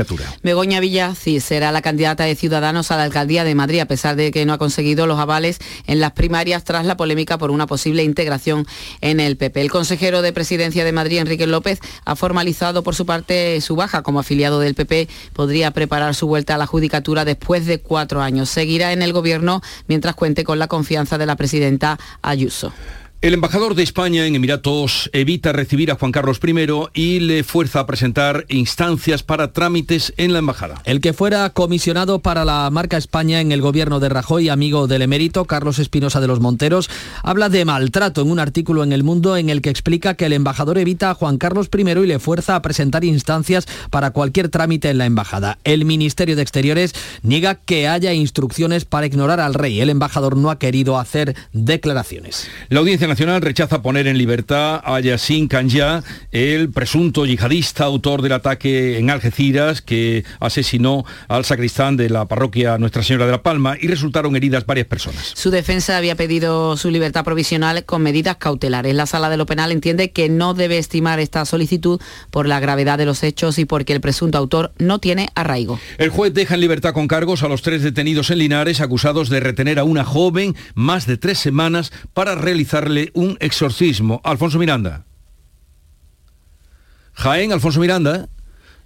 [SPEAKER 8] Begoña Villacís será la candidata de Ciudadanos a la alcaldía de Madrid, a pesar de que no ha conseguido los avales en las primarias tras la polémica por una posible integración en el PP. El consejero de Presidencia de Madrid, Enrique López, ha formalizado por su parte su baja como afiliado del PP. Podría preparar su vuelta a la Judicatura después de cuatro años. Seguirá en el gobierno mientras cuente con la confianza de la presidenta Ayuso.
[SPEAKER 1] El embajador de España en Emiratos evita recibir a Juan Carlos I y le fuerza a presentar instancias para trámites en la embajada.
[SPEAKER 3] El que fuera comisionado para la marca España en el gobierno de Rajoy, amigo del emérito, Carlos Espinosa de los Monteros, habla de maltrato en un artículo en El Mundo en el que explica que el embajador evita a Juan Carlos I y le fuerza a presentar instancias para cualquier trámite en la embajada. El Ministerio de Exteriores niega que haya instrucciones para ignorar al rey. El embajador no ha querido hacer declaraciones.
[SPEAKER 1] La audiencia Nacional rechaza poner en libertad a Yassin Kanya, el presunto yihadista autor del ataque en Algeciras que asesinó al sacristán de la parroquia Nuestra Señora de la Palma y resultaron heridas varias personas.
[SPEAKER 8] Su defensa había pedido su libertad provisional con medidas cautelares. La sala de lo penal entiende que no debe estimar esta solicitud por la gravedad de los hechos y porque el presunto autor no tiene arraigo.
[SPEAKER 1] El juez deja en libertad con cargos a los tres detenidos en Linares acusados de retener a una joven más de tres semanas para realizarle un exorcismo. Alfonso Miranda. Jaén, Alfonso Miranda.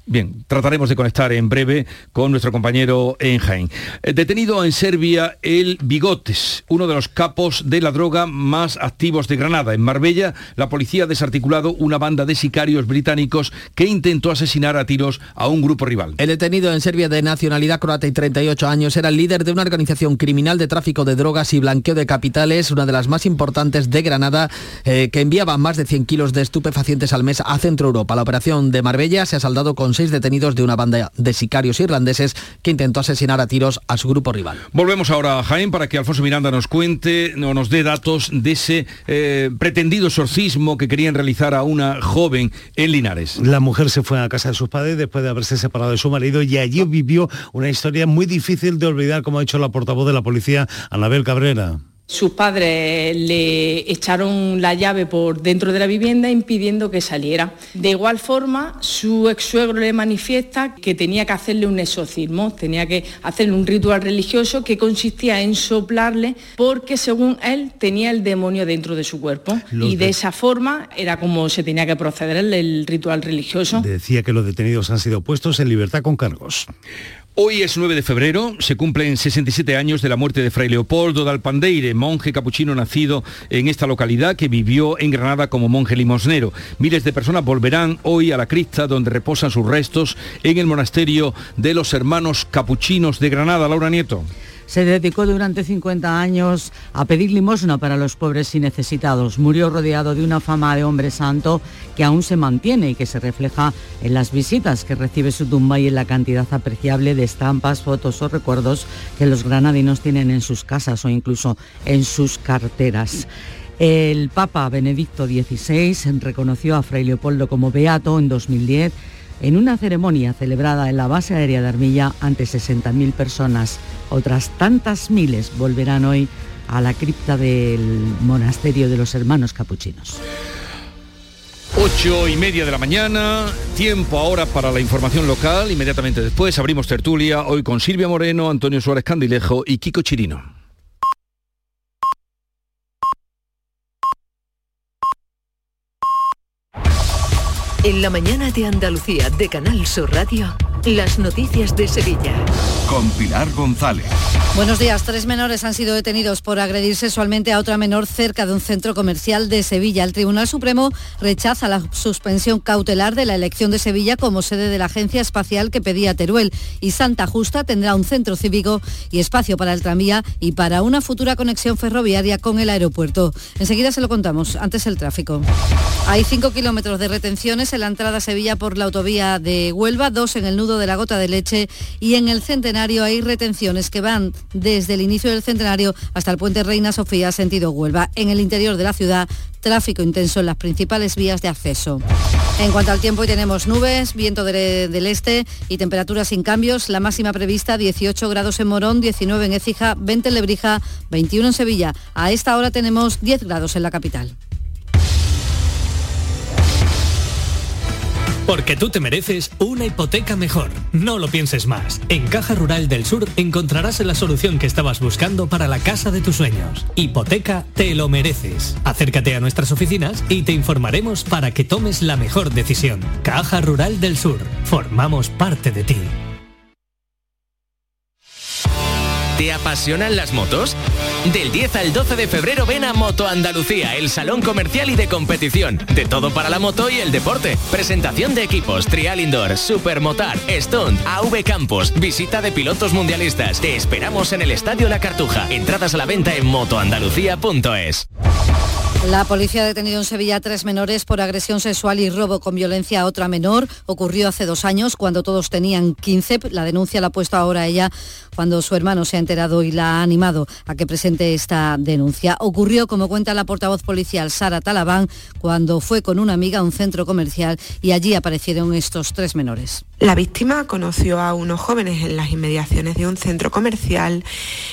[SPEAKER 1] Bien, trataremos de conectar en breve con nuestro compañero en Jaén. Eh, detenido en Serbia el Bigotes, uno de los capos de la droga más activos de Granada. En Marbella, la policía ha desarticulado una banda de sicarios británicos que intentó asesinar a tiros a un grupo rival.
[SPEAKER 3] El detenido en Serbia de nacionalidad croata y 38 años era el líder de una organización criminal de tráfico de drogas y blanqueo de capitales, una de las más importantes de Granada, eh, que enviaba más de 100 kilos de estupefacientes al mes a Centro Europa. La operación de Marbella se ha saldado con seis detenidos de una banda de sicarios irlandeses que intentó asesinar a tiros a su grupo rival.
[SPEAKER 1] Volvemos ahora a Jaén para que Alfonso Miranda nos cuente o nos dé datos de ese eh, pretendido exorcismo que querían realizar a una joven en Linares.
[SPEAKER 32] La mujer se fue a casa de sus padres después de haberse separado de su marido y allí vivió una historia muy difícil de olvidar, como ha dicho la portavoz de la policía, Anabel Cabrera.
[SPEAKER 33] Sus padres le echaron la llave por dentro de la vivienda impidiendo que saliera. De igual forma, su ex suegro le manifiesta que tenía que hacerle un exorcismo, tenía que hacerle un ritual religioso que consistía en soplarle porque según él tenía el demonio dentro de su cuerpo.
[SPEAKER 32] Los
[SPEAKER 33] y de esa forma era como se tenía que proceder el, el ritual religioso.
[SPEAKER 32] Decía que los detenidos han sido puestos en libertad con cargos.
[SPEAKER 1] Hoy es 9 de febrero, se cumplen 67 años de la muerte de Fray Leopoldo de Alpandeire, monje capuchino nacido en esta localidad que vivió en Granada como monje limosnero. Miles de personas volverán hoy a la cripta donde reposan sus restos en el monasterio de los hermanos capuchinos de Granada. Laura Nieto.
[SPEAKER 34] Se dedicó durante 50 años a pedir limosna para los pobres y necesitados. Murió rodeado de una fama de hombre santo que aún se mantiene y que se refleja en las visitas que recibe su tumba y en la cantidad apreciable de estampas, fotos o recuerdos que los granadinos tienen en sus casas o incluso en sus carteras. El Papa Benedicto XVI reconoció a Fray Leopoldo como beato en 2010 en una ceremonia celebrada en la base aérea de Armilla ante 60.000 personas. Otras tantas miles volverán hoy a la cripta del monasterio de los hermanos capuchinos.
[SPEAKER 1] Ocho y media de la mañana, tiempo ahora para la información local. Inmediatamente después abrimos tertulia, hoy con Silvia Moreno, Antonio Suárez Candilejo y Kiko Chirino.
[SPEAKER 35] En la mañana de Andalucía de Canal Sur Radio, las noticias de Sevilla.
[SPEAKER 36] Con Pilar González.
[SPEAKER 20] Buenos días. Tres menores han sido detenidos por agredir sexualmente a otra menor cerca de un centro comercial de Sevilla. El Tribunal Supremo rechaza la suspensión cautelar de la elección de Sevilla como sede de la agencia espacial que pedía Teruel. Y Santa Justa tendrá un centro cívico y espacio para el tranvía y para una futura conexión ferroviaria con el aeropuerto. Enseguida se lo contamos. Antes el tráfico. Hay cinco kilómetros de retenciones en la entrada a Sevilla por la autovía de Huelva, dos en el de la gota de leche y en el centenario hay retenciones que van desde el inicio del centenario hasta el puente Reina Sofía, sentido Huelva. En el interior de la ciudad, tráfico intenso en las principales vías de acceso. En cuanto al tiempo, tenemos nubes, viento del este y temperaturas sin cambios. La máxima prevista 18 grados en Morón, 19 en Écija, 20 en Lebrija, 21 en Sevilla. A esta hora tenemos 10 grados en la capital.
[SPEAKER 37] Porque tú te mereces una hipoteca mejor. No lo pienses más. En Caja Rural del Sur encontrarás la solución que estabas buscando para la casa de tus sueños. Hipoteca te lo mereces. Acércate a nuestras oficinas y te informaremos para que tomes la mejor decisión. Caja Rural del Sur. Formamos parte de ti.
[SPEAKER 38] ¿Te apasionan las motos? Del 10 al 12 de febrero ven a Moto Andalucía, el salón comercial y de competición. De todo para la moto y el deporte. Presentación de equipos, trial indoor, supermotar, stunt, AV Campos, visita de pilotos mundialistas. Te esperamos en el Estadio La Cartuja. Entradas a la venta en motoandalucía.es.
[SPEAKER 20] La policía ha detenido en Sevilla a tres menores por agresión sexual y robo con violencia a otra menor. Ocurrió hace dos años cuando todos tenían 15. La denuncia la ha puesto ahora ella cuando su hermano se ha enterado y la ha animado a que presente esta denuncia. Ocurrió, como cuenta la portavoz policial Sara Talabán, cuando fue con una amiga a un centro comercial y allí aparecieron estos tres menores.
[SPEAKER 26] La víctima conoció a unos jóvenes en las inmediaciones de un centro comercial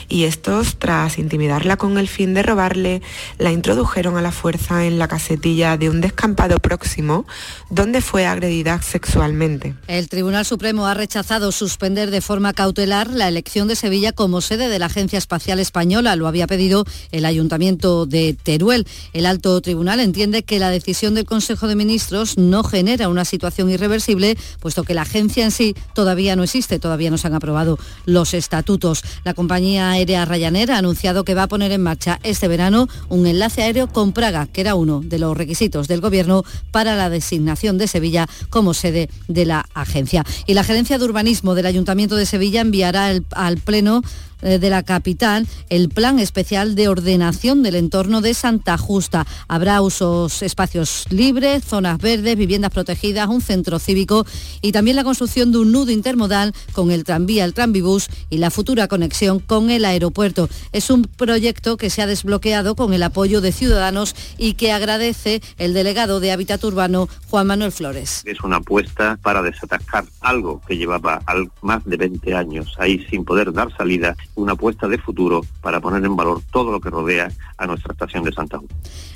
[SPEAKER 26] y estos, tras intimidarla con el fin de robarle, la introdujeron a la fuerza en la casetilla de un descampado próximo donde fue agredida sexualmente.
[SPEAKER 20] El Tribunal Supremo ha rechazado suspender de forma cautelar la elección de Sevilla como sede de la Agencia Espacial Española. Lo había pedido el Ayuntamiento de Teruel. El alto tribunal entiende que la decisión del Consejo de Ministros no genera una situación irreversible, puesto que la agencia en sí todavía no existe, todavía no se han aprobado los estatutos. La compañía aérea Ryanair ha anunciado que va a poner en marcha este verano un enlace aéreo con Praga, que era uno de los requisitos del Gobierno para la designación de Sevilla como sede de la agencia. Y la Gerencia de Urbanismo del Ayuntamiento de Sevilla enviará al Pleno de la capital el plan especial de ordenación del entorno de Santa Justa. Habrá usos espacios libres, zonas verdes, viviendas protegidas, un centro cívico y también la construcción de un nudo intermodal con el tranvía, el tranvibús y la futura conexión con el aeropuerto. Es un proyecto que se ha desbloqueado con el apoyo de ciudadanos y que agradece el delegado de Hábitat Urbano, Juan Manuel Flores.
[SPEAKER 39] Es una apuesta para desatascar algo que llevaba más de 20 años ahí sin poder dar salida una apuesta de futuro para poner en valor todo lo que rodea a nuestra estación de Santa Cruz.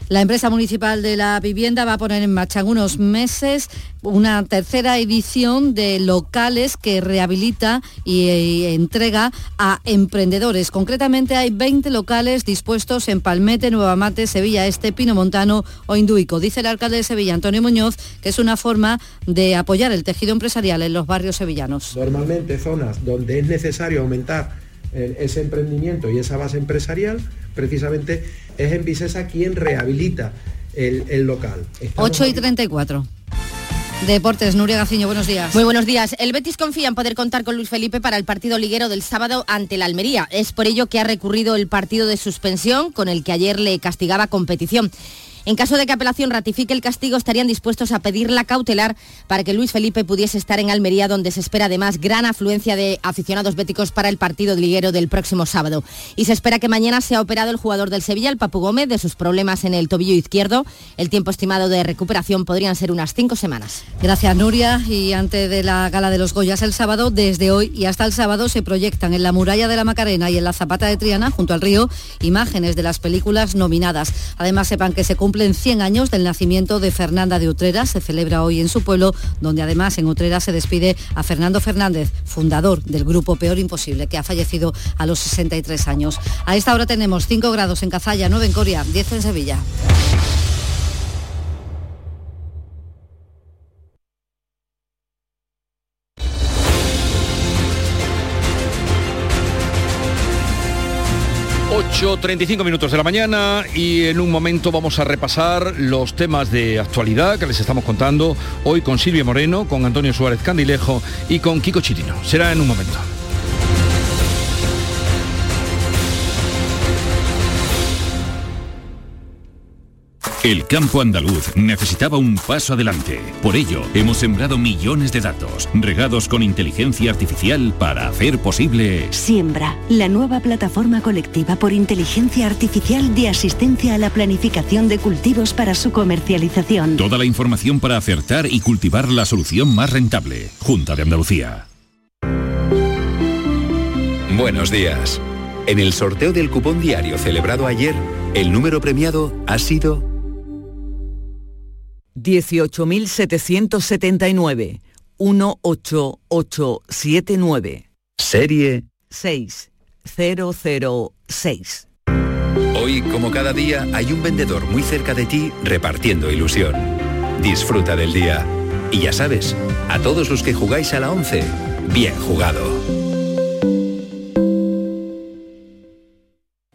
[SPEAKER 20] La empresa municipal de la vivienda va a poner en marcha en unos meses una tercera edición de locales que rehabilita y, entrega a emprendedores. Concretamente hay 20 locales dispuestos en Palmete, Nueva Mate, Sevilla Este, Pino Montano o Induico. Dice el alcalde de Sevilla, Antonio Muñoz, que es una forma de apoyar el tejido empresarial en los barrios sevillanos.
[SPEAKER 40] Normalmente zonas donde es necesario aumentar ese emprendimiento y esa base empresarial, precisamente es en Vicesa quien rehabilita el, local.
[SPEAKER 20] 8 y 34. Deportes, Nuria Gaciño, buenos días.
[SPEAKER 41] Muy buenos días. El Betis confía en poder contar con Luis Felipe para el partido liguero del sábado ante la Almería. Es por ello que ha recurrido el partido de suspensión con el que ayer le castigaba competición. En caso de que apelación ratifique el castigo, estarían dispuestos a pedir la cautelar para que Luis Felipe pudiese estar en Almería, donde se espera además gran afluencia de aficionados béticos para el partido liguero del próximo sábado. Y se espera que mañana sea operado el jugador del Sevilla, el Papu Gómez, de sus problemas en el tobillo izquierdo. El tiempo estimado de recuperación podrían ser unas cinco semanas.
[SPEAKER 20] Gracias, Nuria. Y antes de la gala de los Goyas el sábado, desde hoy y hasta el sábado se proyectan en la muralla de la Macarena y en la Zapata de Triana, junto al río, imágenes de las películas nominadas. Además, sepan que se cumple cumplen 100 años del nacimiento de Fernanda de Utrera. Se celebra hoy en su pueblo, donde además en Utrera se despide a Fernando Fernández, fundador del grupo Peor Imposible, que ha fallecido a los 63 años. A esta hora tenemos 5 grados en Cazalla, 9 en Coria, 10 en Sevilla.
[SPEAKER 1] 8.35 minutos de la mañana y en un momento vamos a repasar los temas de actualidad que les estamos contando hoy con Silvia Moreno, con Antonio Suárez Candilejo y con Kiko Chirino. Será en un momento.
[SPEAKER 36] El campo andaluz necesitaba un paso adelante. Por ello, hemos sembrado millones de datos, regados con inteligencia artificial para hacer posible...
[SPEAKER 42] Siembra, la nueva plataforma colectiva por inteligencia artificial de asistencia a la planificación de cultivos para su comercialización.
[SPEAKER 36] Toda la información para acertar y cultivar la solución más rentable. Junta de Andalucía.
[SPEAKER 43] Buenos días. En el sorteo del cupón diario celebrado ayer, el número premiado ha sido
[SPEAKER 44] 18.779 18879.
[SPEAKER 43] Serie
[SPEAKER 44] 6006.
[SPEAKER 43] Hoy, como cada día, hay un vendedor muy cerca de ti repartiendo ilusión. Disfruta del día. Y ya sabes, a todos los que jugáis a la 11, bien jugado.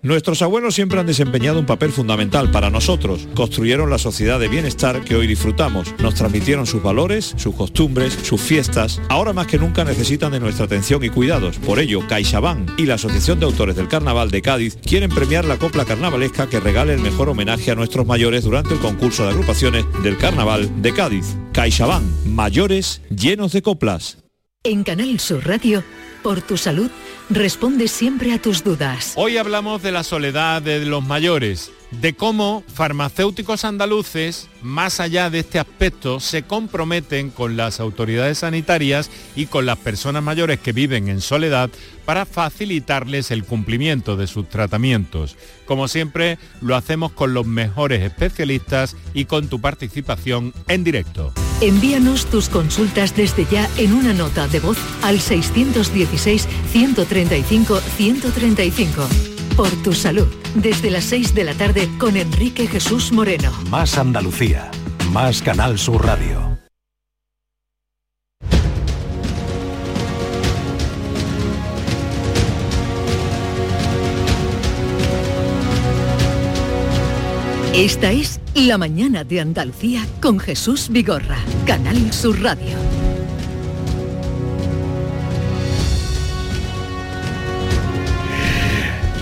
[SPEAKER 45] Nuestros abuelos siempre han desempeñado un papel fundamental para nosotros. Construyeron la sociedad de bienestar que hoy disfrutamos. Nos transmitieron sus valores, sus costumbres, sus fiestas. Ahora más que nunca necesitan de nuestra atención y cuidados. Por ello, CaixaBank y la Asociación de Autores del Carnaval de Cádiz quieren premiar la copla carnavalesca que regale el mejor homenaje a nuestros mayores durante el concurso de agrupaciones del Carnaval de Cádiz. CaixaBank, mayores llenos de coplas.
[SPEAKER 35] En Canal Sur Radio, por tu salud responde siempre a tus dudas.
[SPEAKER 46] Hoy hablamos de la soledad de los mayores, de cómo farmacéuticos andaluces, más allá de este aspecto, se comprometen con las autoridades sanitarias y con las personas mayores que viven en soledad para facilitarles el cumplimiento de sus tratamientos. Como siempre, lo hacemos con los mejores especialistas y con tu participación en directo.
[SPEAKER 35] Envíanos tus consultas desde ya en una nota de voz al 616-135-135. Por tu salud, desde las 6 de la tarde con Enrique Jesús Moreno.
[SPEAKER 47] Más Andalucía, más Canal Sur Radio.
[SPEAKER 35] Esta es La Mañana de Andalucía con Jesús Vigorra, Canal Sur Radio.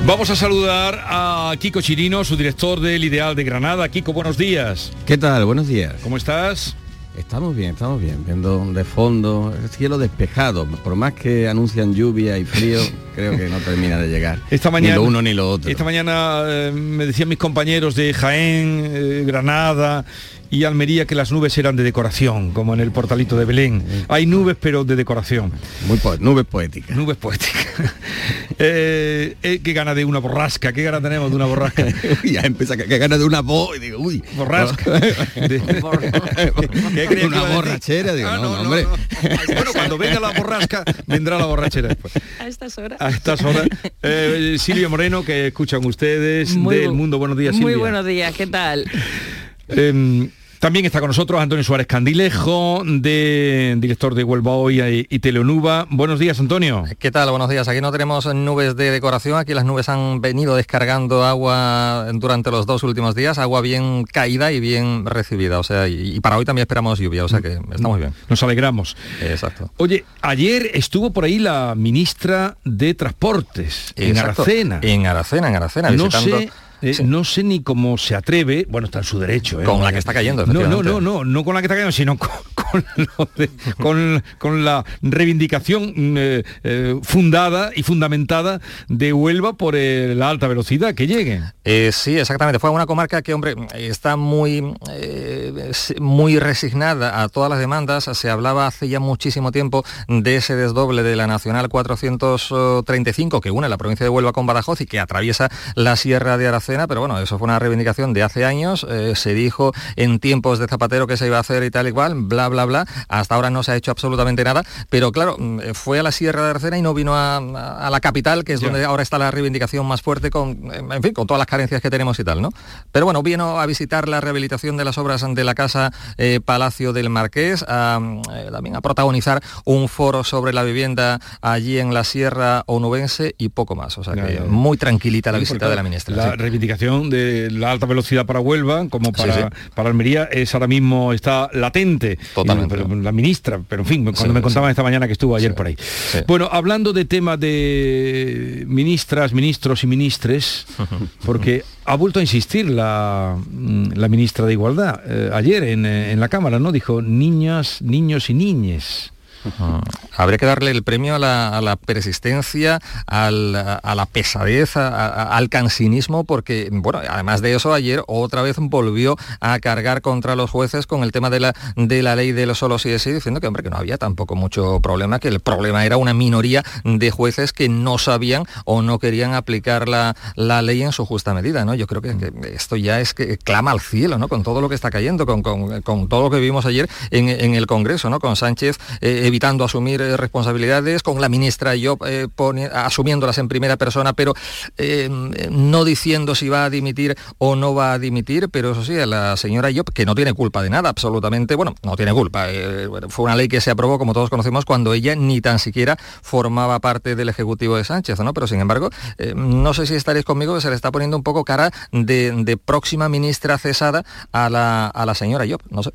[SPEAKER 1] Vamos a saludar a Kiko Chirino, su director del Ideal de Granada. Kiko, buenos días.
[SPEAKER 48] ¿Qué tal? Buenos días.
[SPEAKER 1] ¿Cómo estás?
[SPEAKER 48] Estamos bien, estamos bien, viendo de fondo el cielo despejado. Por más que anuncian lluvia y frío, <laughs> creo que no termina de llegar.
[SPEAKER 1] Esta mañana,
[SPEAKER 48] ni lo uno ni lo otro.
[SPEAKER 1] Esta mañana eh, me decían mis compañeros de Jaén, eh, Granada y Almería que las nubes eran de decoración, como en el portalito de Belén. Hay nubes, pero de decoración.
[SPEAKER 48] Muy nubes poéticas.
[SPEAKER 1] Nubes poéticas. <laughs> eh, eh, qué gana de una borrasca, qué gana tenemos de una borrasca. <laughs>
[SPEAKER 48] ya empieza, qué gana de una bo y digo, uy.
[SPEAKER 1] Borrasca. <laughs>
[SPEAKER 48] De, ¿Qué crees una borrachera, digo,
[SPEAKER 1] Ah,
[SPEAKER 48] no,
[SPEAKER 1] no,
[SPEAKER 48] hombre.
[SPEAKER 1] no. Bueno, cuando venga la borrasca, vendrá la borrachera después.
[SPEAKER 49] A estas horas.
[SPEAKER 1] A estas horas. Eh, Silvia Moreno, que escuchan ustedes
[SPEAKER 49] Muy
[SPEAKER 1] del Mundo. Buenos días, Silvia.
[SPEAKER 49] Muy buenos días, ¿qué tal?
[SPEAKER 1] También está con nosotros Antonio Suárez Candilejo, de, director de Huelva Hoy y, y Teleonuba. Buenos días, Antonio.
[SPEAKER 50] ¿Qué tal? Buenos días. Aquí no tenemos nubes de decoración, aquí las nubes han venido descargando agua durante los dos últimos días, agua bien caída y bien recibida. O sea, y, y para hoy también esperamos lluvia, o sea que estamos bien.
[SPEAKER 1] Nos alegramos.
[SPEAKER 50] Exacto.
[SPEAKER 1] Oye, ayer estuvo por ahí la ministra de Transportes en. Aracena.
[SPEAKER 50] En Aracena, en Aracena,
[SPEAKER 1] No
[SPEAKER 50] visitando...
[SPEAKER 1] sé, eh, no sé ni cómo se atreve, bueno, está en su derecho. ¿eh?
[SPEAKER 50] Con la que está cayendo,
[SPEAKER 1] No, no, no, no, no con la que está cayendo, sino con, con lo de- con- con la reivindicación mm, eh, fundada y fundamentada de Huelva por la alta velocidad que llegue.
[SPEAKER 50] Sí, exactamente. Fue una comarca que, hombre, está muy, muy resignada a todas las demandas. Se hablaba hace ya muchísimo tiempo de ese desdoble de la Nacional 435 que une la provincia de Huelva con Badajoz y que atraviesa la Sierra de Aracena, pero bueno, eso fue una reivindicación de hace años. Eh, se dijo en tiempos de Zapatero que se iba a hacer y tal y cual, bla, bla, bla. Hasta ahora no se ha hecho absolutamente nada, pero claro, mm, fue a la Sierra de Aracena y no vino a, a la capital, que es donde ahora está la reivindicación más fuerte con, en fin, con todas las carencias que tenemos y tal, ¿no? Pero bueno, vino a visitar la rehabilitación de las obras de la Casa eh, Palacio del Marqués, a, eh, también a protagonizar un foro sobre la vivienda allí en la Sierra Onubense y poco más. O sea que muy tranquilita la
[SPEAKER 1] Sí,
[SPEAKER 50] visita de la ministra.
[SPEAKER 1] La
[SPEAKER 50] sí.
[SPEAKER 1] Reivindicación de la alta velocidad para Huelva, como para,
[SPEAKER 50] Sí,
[SPEAKER 1] para Almería, es ahora mismo está latente.
[SPEAKER 50] Totalmente.
[SPEAKER 1] Pero la ministra, pero en fin, cuando
[SPEAKER 50] Sí,
[SPEAKER 1] me contaban esta mañana que estuvo ayer por ahí. Bueno, hablando de temas de ministras, ministros y ministres, <laughs> porque ha vuelto a insistir la, la ministra de Igualdad eh, ayer en, eh, en la Cámara, ¿no? Dijo niñas, niños y niñes.
[SPEAKER 50] Ujú. Habría que darle el premio a la, persistencia, a, la pesadez, al cansinismo, porque, bueno, además de eso, ayer otra vez volvió a cargar contra los jueces con el tema de la, de la ley de los solos y de sí, diciendo que, hombre, que no había tampoco mucho problema, que el problema era una minoría de jueces que no sabían o no querían aplicar la, la ley en su justa medida, ¿no? Yo creo que, esto ya es que clama al cielo, ¿no? Con todo lo que está cayendo, con, con- con todo lo que vimos ayer en, en el Congreso, ¿no? Con Sánchez eh, evitando asumir eh, responsabilidades, con la ministra yo eh, poni- asumiéndolas en primera persona, pero eh, no diciendo si va a dimitir o no va a dimitir, pero eso sí, a la señora Job, que no tiene culpa de nada, absolutamente, bueno, no tiene culpa, fue una ley que se aprobó, como todos conocemos, cuando ella ni tan siquiera formaba parte del Ejecutivo de Sánchez, ¿no? Pero sin embargo, no sé si estaréis conmigo, que se le está poniendo un poco cara de, de próxima ministra cesada a la, a la señora Job, no sé.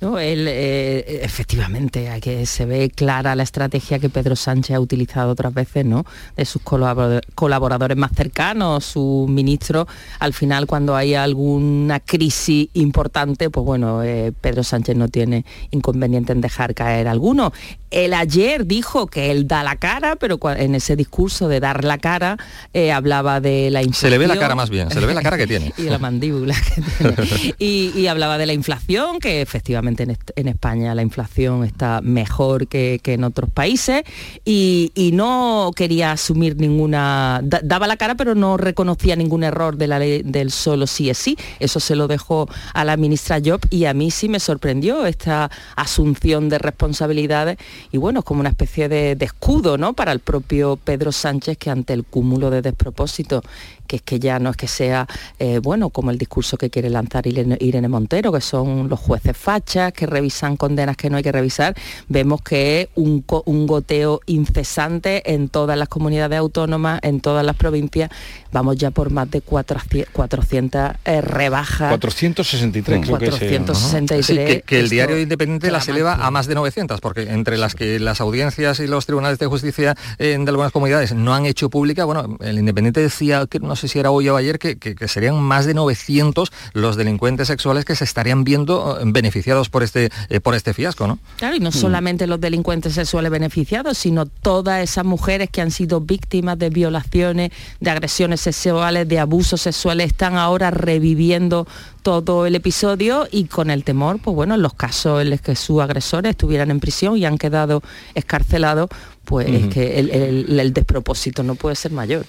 [SPEAKER 51] No, él, eh, efectivamente, hay que se ve clara la estrategia que Pedro Sánchez ha utilizado otras veces, ¿no? De sus colabor- colaboradores más cercanos, sus ministros. Al final, cuando hay alguna crisis importante, pues bueno, eh, Pedro Sánchez no tiene inconveniente en dejar caer alguno. Él ayer dijo que él da la cara, pero en ese discurso de dar la cara eh, hablaba de la inflación.
[SPEAKER 50] Se le ve la cara más bien, se le ve la cara que tiene. <laughs>
[SPEAKER 51] y de la mandíbula que tiene. <laughs> Y, y hablaba de la inflación, que efectivamente en, España la inflación está mejor que, que en otros países, y, y no quería asumir ninguna, da- daba la cara pero no reconocía ningún error de la ley del solo sí es sí. Eso se lo dejó a la ministra Job y a mí sí me sorprendió esta asunción de responsabilidades y bueno, es como una especie de, de escudo ¿no? para el propio Pedro Sánchez que ante el cúmulo de despropósitos que es que ya no es que sea, eh, bueno, como el discurso que quiere lanzar Irene, Montero, que son los jueces fachas, que revisan condenas que no hay que revisar, vemos que es un, un goteo incesante en todas las comunidades autónomas, en todas las provincias, vamos ya por más de 400, 400 eh, rebajas.
[SPEAKER 1] 463 creo que es.
[SPEAKER 51] 463.
[SPEAKER 50] Sí, que, que el diario Independiente las eleva a más de 900, porque entre las que las audiencias y los tribunales de justicia eh, de algunas comunidades no han hecho pública, bueno, el Independiente decía, que no sé si era hoy o ayer, que, que- que serían más de 900 los delincuentes sexuales que se estarían viendo eh, beneficiados por este, eh, por este fiasco, ¿no?
[SPEAKER 51] Claro, y no solamente los delincuentes sexuales beneficiados, sino todas esas mujeres que han sido víctimas de violaciones, de agresiones sexuales, de abusos sexuales, están ahora reviviendo todo el episodio y con el temor, pues bueno, en los casos en los que sus agresores estuvieran en prisión y han quedado escarcelados, pues es que el, el- el despropósito no puede ser mayor.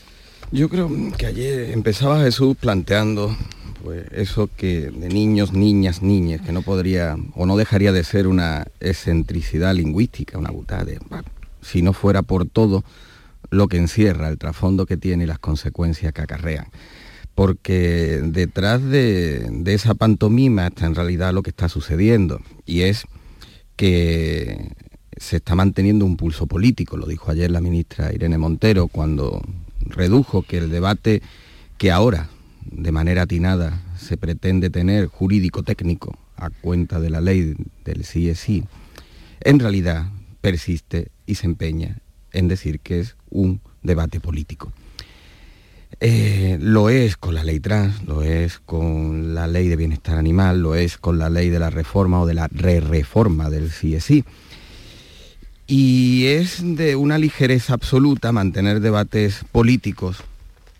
[SPEAKER 48] Yo creo que ayer empezaba Jesús planteando pues, eso que de niños, niñas, niñas, que no podría o no dejaría de ser una excentricidad lingüística, una butada, de, "Bah, si no fuera por todo lo que encierra, el trasfondo que tiene y las consecuencias que acarrean. porque detrás de, de esa pantomima está en realidad lo que está sucediendo y es que se está manteniendo un pulso político, lo dijo ayer la ministra Irene Montero cuando redujo que el debate que ahora, de manera atinada, se pretende tener jurídico-técnico a cuenta de la ley del sí es sí, en realidad persiste y se empeña en decir que es un debate político. Eh, lo es con la ley trans, lo es con la ley de bienestar animal, lo es con la ley de la reforma o de la re-reforma del sí. Y es de una ligereza absoluta mantener debates políticos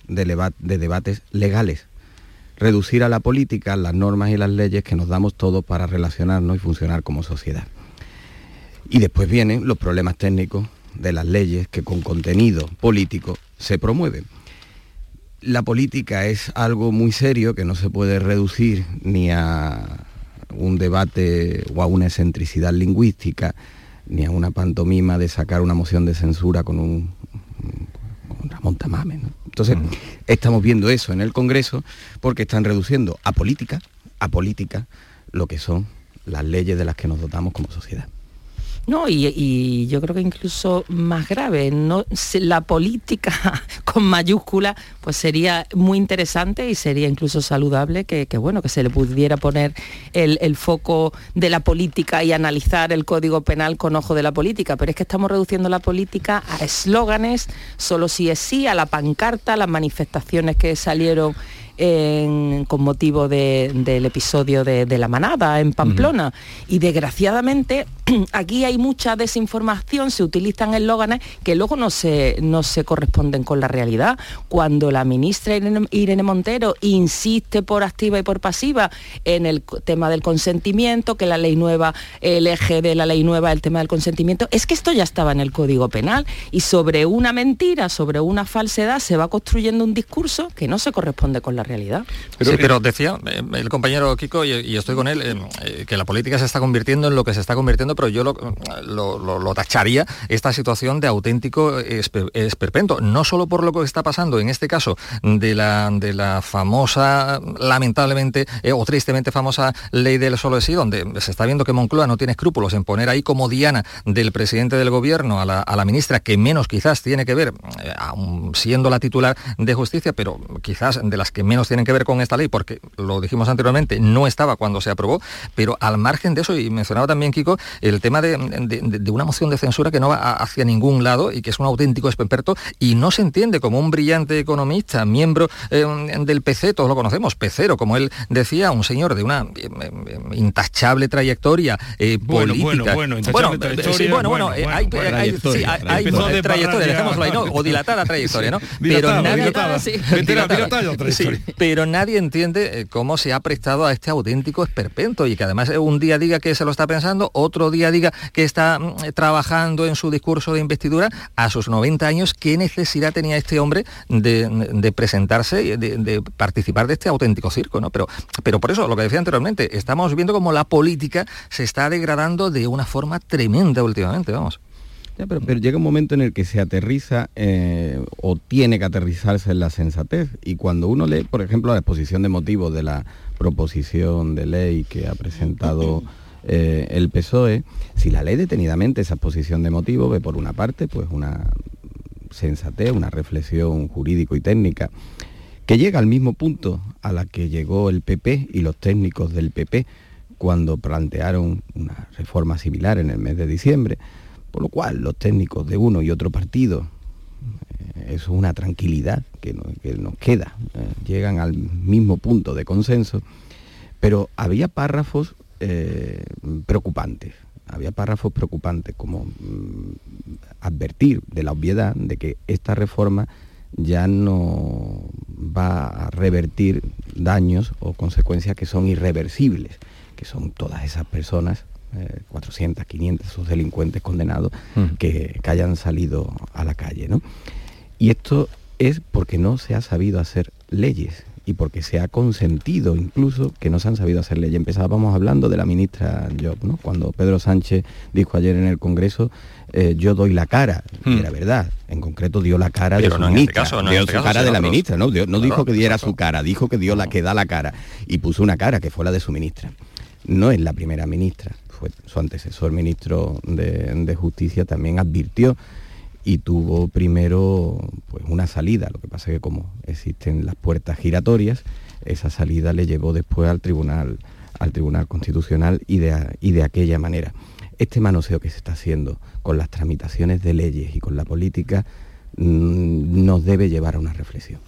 [SPEAKER 48] de, de debates legales reducir a la política las normas y las leyes que nos damos todos para relacionarnos y funcionar como sociedad. Y después vienen los problemas técnicos de las leyes que con contenido político se promueven. La política es algo muy serio que no se puede reducir ni a un debate o a una excentricidad lingüística, ni a una pantomima de sacar una moción de censura con un con Ramón Tamame. Entonces, estamos viendo eso en el Congreso porque están reduciendo a política, a política, lo que son las leyes de las que nos dotamos como sociedad.
[SPEAKER 51] No, y, yo creo que incluso más grave, no, la política <laughs> con mayúscula, pues sería muy interesante y sería incluso saludable que, bueno, que se le pudiera poner el, el, foco de la política y analizar el código penal con ojo de la política. Pero es que estamos reduciendo la política a eslóganes, solo si es sí, a la pancarta, a las manifestaciones que salieron con motivo del episodio de, la manada en Pamplona. Y desgraciadamente <clears throat> aquí hay mucha desinformación, se utilizan eslóganes que luego no se, no se corresponden con la realidad. Cuando la ministra Irene, Montero insiste por activa y por pasiva en el tema del consentimiento, que la ley nueva, el eje de la ley nueva, el tema del consentimiento, es que esto ya estaba en el Código Penal y sobre una mentira, sobre una falsedad, se va construyendo un discurso que no se corresponde con la realidad.
[SPEAKER 50] Pero, sí, pero decía eh, el compañero Kiko, y, estoy con él, eh, eh, que la política se está convirtiendo en lo que se está convirtiendo, pero yo lo, lo, tacharía esta situación de auténtico esperpento, no solo por lo que está pasando en este caso de la, de la famosa, lamentablemente o tristemente famosa ley del solo sí, donde se está viendo que Moncloa no tiene escrúpulos en poner ahí como diana del presidente del gobierno a la, a la ministra, que menos quizás tiene que ver, siendo la titular de justicia, pero quizás de las que menos tienen que ver con esta ley, porque lo dijimos anteriormente, no estaba cuando se aprobó, pero al margen de eso, y mencionaba también Kiko, el tema de, una moción de censura que no va hacia ningún lado y que es un auténtico experto y no se entiende como un brillante economista, miembro eh, del PC, todos lo conocemos, pecero, como él decía, un señor de una eh, eh, intachable trayectoria política.
[SPEAKER 1] Bueno, bueno,
[SPEAKER 50] bueno, bueno, hay, hay, trayectoria, dejémoslo ahí, ¿no? O dilatada trayectoria, ¿no?
[SPEAKER 1] pero nadie,
[SPEAKER 50] pero nadie entiende cómo se ha prestado a este auténtico esperpento y que además un día diga que se lo está pensando, otro día diga que está mm, trabajando en su discurso de investidura a sus 90 años, ¿qué necesidad tenía este hombre de, presentarse, de, de, participar de este auténtico circo? ¿no? Pero, pero por eso, lo que decía anteriormente, estamos viendo cómo la política se está degradando de una forma tremenda últimamente, vamos.
[SPEAKER 48] pero, llega un momento en el que se aterriza eh, o tiene que aterrizarse en la sensatez. Y cuando uno lee, por ejemplo, la exposición de motivos de la proposición de ley que ha presentado eh, el PSOE, si la ley detenidamente esa exposición de motivos ve por una parte pues una sensatez, una reflexión jurídico y técnica que llega al mismo punto a la que llegó el PP y los técnicos del PP cuando plantearon una reforma similar en el mes de diciembre, por lo cual los técnicos de uno y otro partido, eh, eso es una tranquilidad que, nos queda, eh, llegan al mismo punto de consenso, pero había párrafos eh, preocupantes. Había párrafos preocupantes como mm, advertir de la obviedad de que esta reforma ya no va a revertir daños o consecuencias que son irreversibles, que son todas esas personas, 400, 500, esos delincuentes condenados, que, que, hayan salido a la calle. ¿no? Y esto es porque no se ha sabido hacer leyes y porque se ha consentido incluso que no se han sabido hacer leyes. Empezábamos hablando de la ministra Job, ¿no? cuando Pedro Sánchez dijo ayer en el Congreso, eh, yo doy la cara, y era verdad, en concreto dio la cara
[SPEAKER 50] Pero
[SPEAKER 48] de su
[SPEAKER 50] no este
[SPEAKER 48] ministra,
[SPEAKER 50] caso, no en
[SPEAKER 48] dio
[SPEAKER 50] este
[SPEAKER 48] su
[SPEAKER 50] caso,
[SPEAKER 48] cara de la ministra, no, Dio- no
[SPEAKER 50] Claro,
[SPEAKER 48] dijo que diera su cara, dijo que dio la que da la cara y puso una cara que fue la de su ministra. No es la primera ministra, fue su antecesor ministro de, de Justicia también advirtió y tuvo primero pues una salida, lo que pasa es que como existen las puertas giratorias, esa salida le llevó después al tribunal al Tribunal Constitucional y de, y de aquella manera. Este manoseo que se está haciendo con las tramitaciones de leyes y con la política mm, nos debe llevar a una reflexión.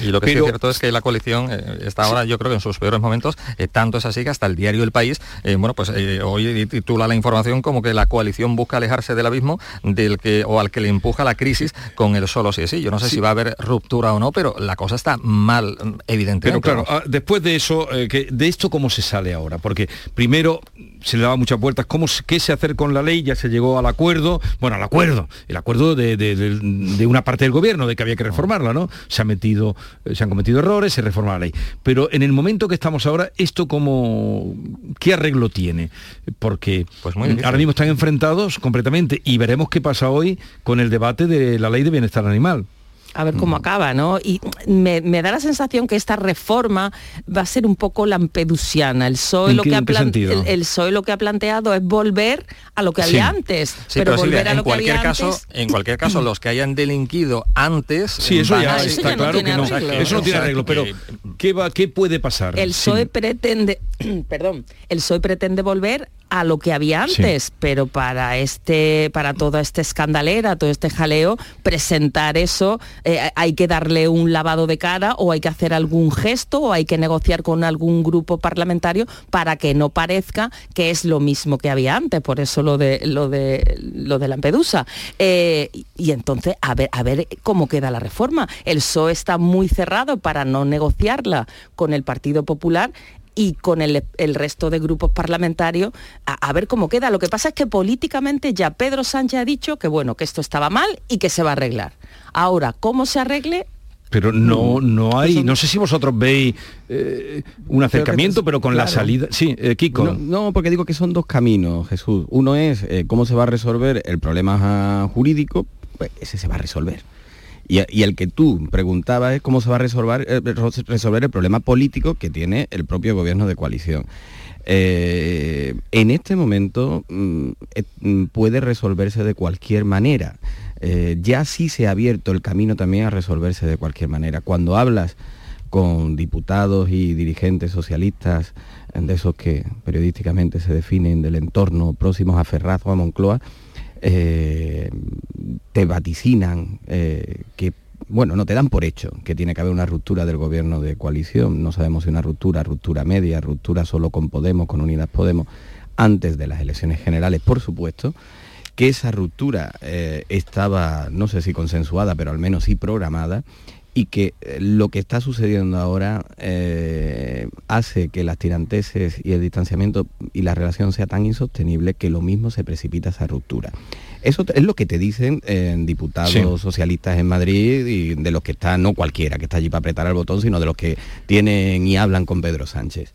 [SPEAKER 50] Y lo que sí
[SPEAKER 48] Pero-
[SPEAKER 50] es cierto es que la coalición eh, está ahora, yo creo que en sus peores momentos, eh, tanto es así que hasta el diario El País, eh, bueno, pues hoy titula la información como que la coalición busca alejarse del abismo del que o al que le empuja la crisis con el solo sí sí. Yo no sé si va a haber ruptura o no, pero la cosa está mal, mm, evidentemente.
[SPEAKER 1] Pero claro, ah, después de eso, que, de esto cómo se sale ahora, porque primero se le daba muchas vueltas, ¿cómo, ¿qué se hacer con la ley? Ya se llegó al acuerdo, bueno, al acuerdo, el acuerdo de, de- de- de una parte del gobierno, de que había que reformarla, ¿no? Se, ha metido, eh, se han cometido errores, se reforma la ley. Pero en el momento que estamos ahora, ¿esto cómo, qué arreglo tiene? Porque
[SPEAKER 50] Pues muy
[SPEAKER 1] ahora mismo están enfrentados completamente y veremos qué pasa hoy con el debate de la ley de bienestar animal.
[SPEAKER 51] A ver cómo acaba, ¿no? Y me, me da la sensación que esta reforma va a ser un poco lampedusiana. El PSOE,
[SPEAKER 1] ¿En
[SPEAKER 51] lo que, ha el, el PSOE lo que ha planteado es volver a lo que
[SPEAKER 50] Sí.
[SPEAKER 51] había antes.
[SPEAKER 50] Sí,
[SPEAKER 51] pero,
[SPEAKER 50] pero, Silvia,
[SPEAKER 51] volver a
[SPEAKER 50] en
[SPEAKER 51] lo que
[SPEAKER 50] cualquier
[SPEAKER 51] había
[SPEAKER 50] caso,
[SPEAKER 51] antes...
[SPEAKER 50] en cualquier caso, los que hayan delinquido antes,
[SPEAKER 1] Sí, eso ya
[SPEAKER 50] a-
[SPEAKER 1] está claro que no. Eso no tiene arreglo, pero ¿qué, va, ¿qué puede pasar?
[SPEAKER 51] El
[SPEAKER 1] Sí.
[SPEAKER 51] PSOE pretende, <clears throat> perdón, el PSOE pretende volver a lo que había
[SPEAKER 1] Sí.
[SPEAKER 51] antes, pero para este, para toda esta escandalera, todo este jaleo, presentar eso, eh, hay que darle un lavado de cara o hay que hacer algún gesto o hay que negociar con algún grupo parlamentario para que no parezca que es lo mismo que había antes. Por eso lo de lo de lo de Lampedusa. Eh, y- y entonces a ver a ver cómo queda la reforma. El PSOE está muy cerrado para no negociarla con el Partido Popular y con el, el resto de grupos parlamentarios a, a ver cómo queda. Lo que pasa es que políticamente ya Pedro Sánchez ha dicho que bueno, que esto estaba mal y que se va a arreglar. Ahora, ¿cómo se arregle?
[SPEAKER 1] Pero no, no hay, no sé si vosotros veis eh, un acercamiento, pero con la salida. Sí, eh, Kiko.
[SPEAKER 48] No, no, porque digo que son dos caminos, Jesús. Uno es eh, cómo se va a resolver el problema jurídico, pues ese se va a resolver. Y, el que tú preguntabas es cómo se va a resolver, eh, el problema político que tiene el propio gobierno de coalición. Eh, en este momento mm, eh, mm, puede resolverse de cualquier manera. Ya sí se ha abierto el camino también a resolverse de cualquier manera. Cuando hablas con diputados y dirigentes socialistas, de esos que periodísticamente se definen del entorno próximos a Ferraz o a Moncloa, eh, te vaticinan eh, que, bueno, no te dan por hecho que tiene que haber una ruptura del gobierno de coalición. No sabemos si una ruptura, ruptura media, ruptura solo con Podemos, con Unidas Podemos, antes de las elecciones generales, por supuesto que esa ruptura eh, estaba, no sé si consensuada, pero al menos sí programada, y que eh, lo que está sucediendo ahora eh, hace que las tiranteses y el distanciamiento y la relación sea tan insostenible que lo mismo se precipita esa ruptura. Eso es lo que te dicen eh, diputados
[SPEAKER 1] Sí.
[SPEAKER 48] socialistas en Madrid y de los que está, no cualquiera que está allí para apretar el botón, sino de los que tienen y hablan con Pedro Sánchez.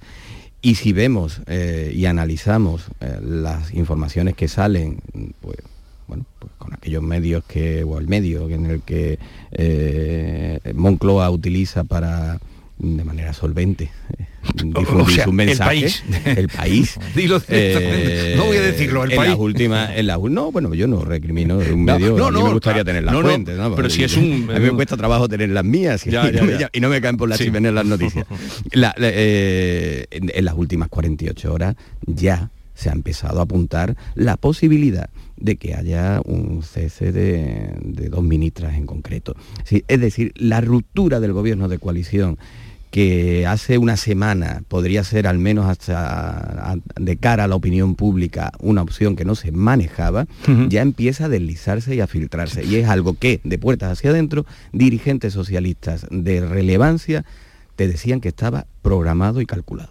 [SPEAKER 48] Y si vemos eh, y analizamos las informaciones que salen, pues, bueno, pues con aquellos medios que, o el medio en el que eh, Moncloa utiliza para de manera solvente eh, <laughs> difundir
[SPEAKER 1] sea,
[SPEAKER 48] su
[SPEAKER 1] el
[SPEAKER 48] mensaje
[SPEAKER 1] país. <laughs>
[SPEAKER 48] el país <laughs>
[SPEAKER 1] Dilo directamente. No voy a decirlo, el
[SPEAKER 48] en
[SPEAKER 1] país.
[SPEAKER 48] las últimas en las, no bueno yo no recrimino un
[SPEAKER 1] No,
[SPEAKER 48] medio
[SPEAKER 1] no,
[SPEAKER 48] a mí
[SPEAKER 1] no,
[SPEAKER 48] me gustaría tener las fuentes
[SPEAKER 1] pero si es un-
[SPEAKER 48] a mí me cuesta trabajo tener las mías y,
[SPEAKER 1] Ya,
[SPEAKER 48] no, me,
[SPEAKER 1] ya.
[SPEAKER 48] y no me caen por las
[SPEAKER 1] Sí.
[SPEAKER 48] chimeneas las noticias La- la, eh, en, en las últimas 48 horas ya se ha empezado a apuntar la posibilidad de que haya un cese de, de dos ministras en concreto. Sí, es decir, la ruptura del gobierno de coalición que hace una semana podría ser al menos hasta de cara a la opinión pública una opción que no se manejaba, ya empieza a deslizarse y a filtrarse. Y es algo que, de puertas hacia adentro, dirigentes socialistas de relevancia que decían que estaba programado y calculado.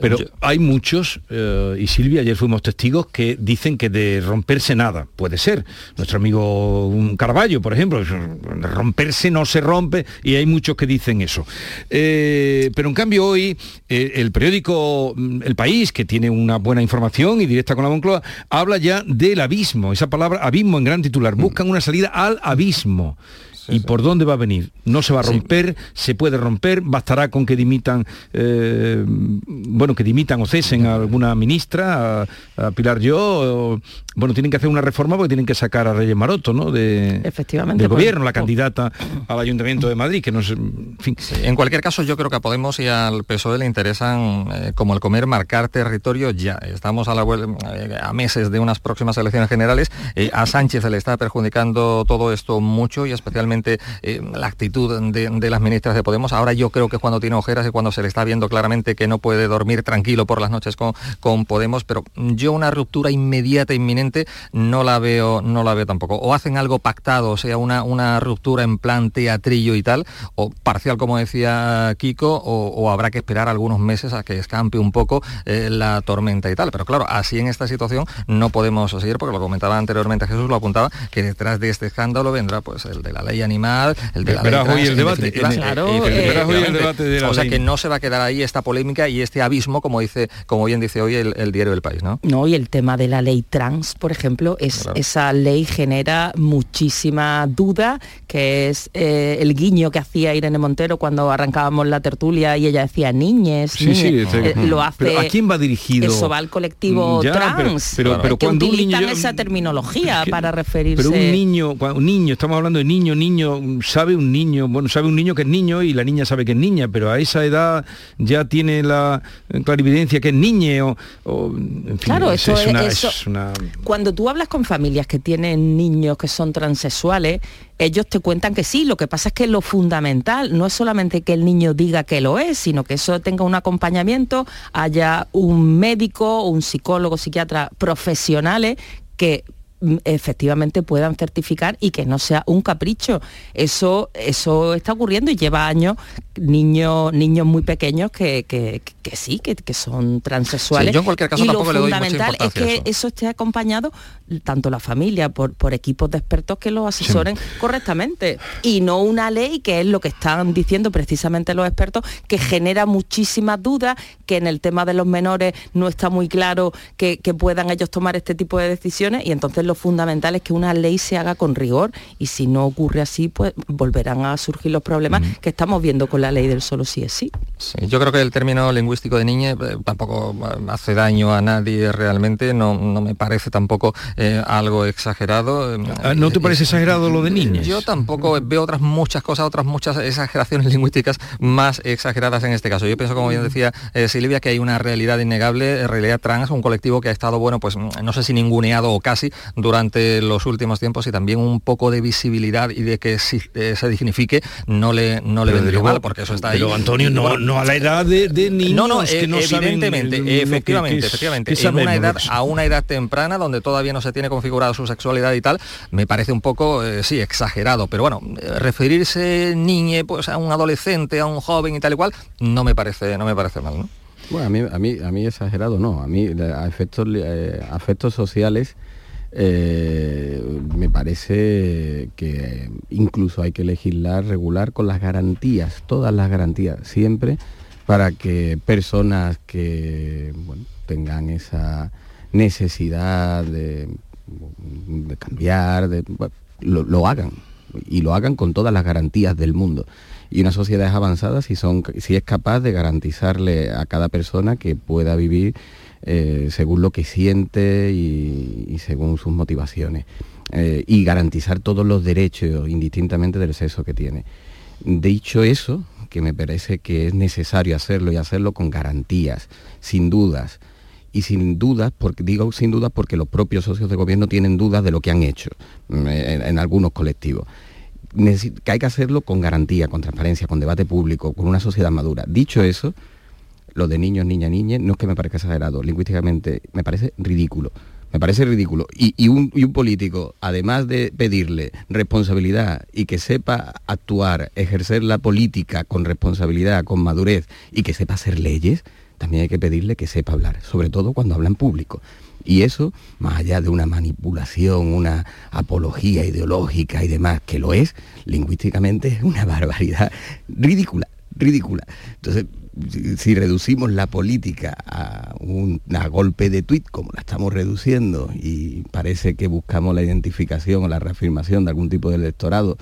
[SPEAKER 1] Pero hay muchos, eh, y Silvia, ayer fuimos testigos, que dicen que de romperse nada, puede ser. Nuestro amigo un Carballo, por ejemplo, romperse no se rompe, y hay muchos que dicen eso. Eh, pero en cambio hoy eh, el periódico mm, El País, que tiene una buena información y directa con la Moncloa, habla ya del abismo, esa palabra abismo en gran titular, buscan una salida al abismo. ¿Y por dónde va a venir? No se va a romper, se puede romper, bastará con que dimitan, eh, bueno, que dimitan o cesen a alguna ministra, a, Pilar Yo, bueno, tienen que hacer una reforma porque tienen que sacar a Reyes Maroto, ¿no? De,
[SPEAKER 51] Efectivamente.
[SPEAKER 1] Del gobierno, la candidata al Ayuntamiento de Madrid, que no sé, en fin.
[SPEAKER 50] en cualquier caso, yo creo que a Podemos y al PSOE le interesan, eh, como el comer, marcar territorio ya. Estamos a, la, eh, a meses de unas próximas elecciones generales. a Sánchez le está perjudicando todo esto mucho y especialmente la actitud de, las ministras de Podemos. Ahora yo creo que cuando tiene ojeras y cuando se le está viendo claramente que no puede dormir tranquilo por las noches con, con Podemos, pero yo una ruptura inmediata, inminente, no la veo, no la veo tampoco. O hacen algo pactado, o sea, una, una ruptura en plan teatrillo y tal, o parcial, como decía Kiko, o, habrá que esperar algunos meses a que escampe un poco eh, la tormenta y tal. Pero claro, así en esta situación no podemos seguir, porque lo comentaba anteriormente Jesús, lo apuntaba, que detrás de este escándalo vendrá pues el de la ley animal, el de la ley
[SPEAKER 1] trans, el debate,
[SPEAKER 50] o sea que no se va a quedar ahí esta polémica y este abismo, como dice, como bien dice hoy el, el diario del país, ¿no?
[SPEAKER 51] No, y el tema de la ley trans por ejemplo, es, esa ley genera muchísima duda, que es eh, el guiño que hacía Irene Montero cuando arrancábamos la tertulia y ella decía niñes, sí, Sí, eh, lo hace.
[SPEAKER 1] ¿A quién va dirigido?
[SPEAKER 51] Eso va al colectivo trans. Pero, pero, que cuando utilizan esa terminología para referirse.
[SPEAKER 1] Pero un niño, un niño, estamos hablando de niño, niño, sabe un niño, bueno, sabe un niño que es niño y la niña sabe que es niña, pero a esa edad ya tiene la clarividencia que es niñe o,
[SPEAKER 51] claro, eso es, una, cuando tú hablas con familias que tienen niños que son transexuales, ellos te cuentan que sí, lo que pasa es que lo fundamental no es solamente que el niño diga que lo es, sino que eso tenga un acompañamiento, haya un médico, un psicólogo, psiquiatra profesionales que efectivamente puedan certificar y que no sea un capricho. Eso, eso está ocurriendo y lleva años niños, niños muy pequeños que, que, sí, que, son transexuales.
[SPEAKER 50] yo en cualquier caso y lo
[SPEAKER 51] fundamental es que eso. esté acompañado tanto la familia por, por equipos de expertos que lo asesoren correctamente y no una ley que es lo que están diciendo precisamente los expertos que genera muchísimas dudas que en el tema de los menores no está muy claro que, que puedan ellos tomar este tipo de decisiones y entonces lo fundamental es que una ley se haga con rigor y si no ocurre así, pues volverán a surgir los problemas que estamos viendo con la ley del solo sí es sí.
[SPEAKER 50] Yo creo que el término lingüístico de niña eh, tampoco eh, hace daño a nadie realmente, no, me parece tampoco eh, algo exagerado.
[SPEAKER 1] Ah, ¿No te parece exagerado lo de niñas?
[SPEAKER 50] Yo tampoco veo otras muchas cosas, otras muchas exageraciones <laughs> lingüísticas más exageradas en este caso. Yo pienso, como bien decía Silvia, que hay una realidad innegable, realidad trans, un colectivo que ha estado, bueno, pues no sé si ninguneado o casi durante los últimos tiempos y también un poco de visibilidad y de que eh, se dignifique no le, no le vendría mal, porque eso está
[SPEAKER 1] ahí. Pero Antonio, no, no a la edad de, de niños no, no, que no
[SPEAKER 50] evidentemente, efectivamente, efectivamente. En una edad, a una edad temprana, donde todavía no se tiene configurada su sexualidad y tal, me parece un poco, eh, sí, exagerado. Pero bueno, referirse niñe pues, a un adolescente, a un joven y tal y cual, no me parece, no me parece mal, ¿no?
[SPEAKER 48] Bueno, a mí, a mí, a mí exagerado no. A mí, a efectos, eh, efectos sociales, eh, me parece que incluso hay que legislar, regular con las garantías, todas las garantías, siempre para que personas que tengan esa necesidad de, cambiar, lo, hagan y lo hagan con todas las garantías del mundo. Y una sociedad es avanzada si, son, si es capaz de garantizarle a cada persona que pueda vivir eh, según lo que siente y, según sus motivaciones. Eh, y garantizar todos los derechos indistintamente del sexo que tiene. Dicho eso, que me parece que es necesario hacerlo y hacerlo con garantías, sin dudas. Y sin dudas, porque digo sin dudas porque los propios socios de gobierno tienen dudas de lo que han hecho mm, en, algunos colectivos que hay que hacerlo con garantía, con transparencia, con debate público, con una sociedad madura. Dicho eso, lo de niños, niñas, niñas, no es que me parezca exagerado, lingüísticamente me parece ridículo, Me parece ridículo. Y, y un, y un político, además de pedirle responsabilidad y que sepa actuar, ejercer la política con responsabilidad, con madurez y que sepa hacer leyes, también hay que pedirle que sepa hablar, sobre todo cuando habla en público. Y eso, más allá de una manipulación, una apología ideológica y demás, que lo es, lingüísticamente es una <laughs> barbaridad ridícula, ridícula. Entonces, si, reducimos la política a un golpe de tuit, como la estamos reduciendo, y parece que buscamos la identificación o la reafirmación de algún tipo de electorado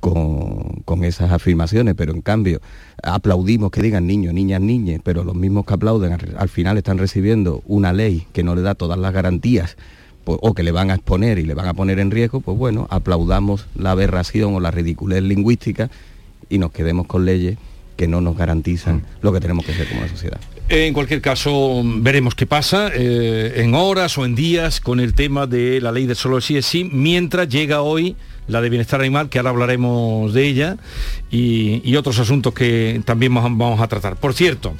[SPEAKER 48] con, con esas afirmaciones, pero en cambio aplaudimos que digan niños, niñas, niñas, pero los mismos que aplauden al, al final están recibiendo una ley que no le da todas las garantías pues, o que le van a exponer y le van a poner en riesgo, pues bueno, aplaudamos la aberración o la ridiculez lingüística y nos quedemos con leyes que no nos garantizan lo que tenemos que ser como una sociedad.
[SPEAKER 1] En cualquier caso, veremos qué pasa eh, en horas o en días con el tema de la ley de solo sí es sí, mientras llega hoy la de bienestar animal, que ahora hablaremos de ella, y, y otros asuntos que también vamos vamos a tratar. Por cierto,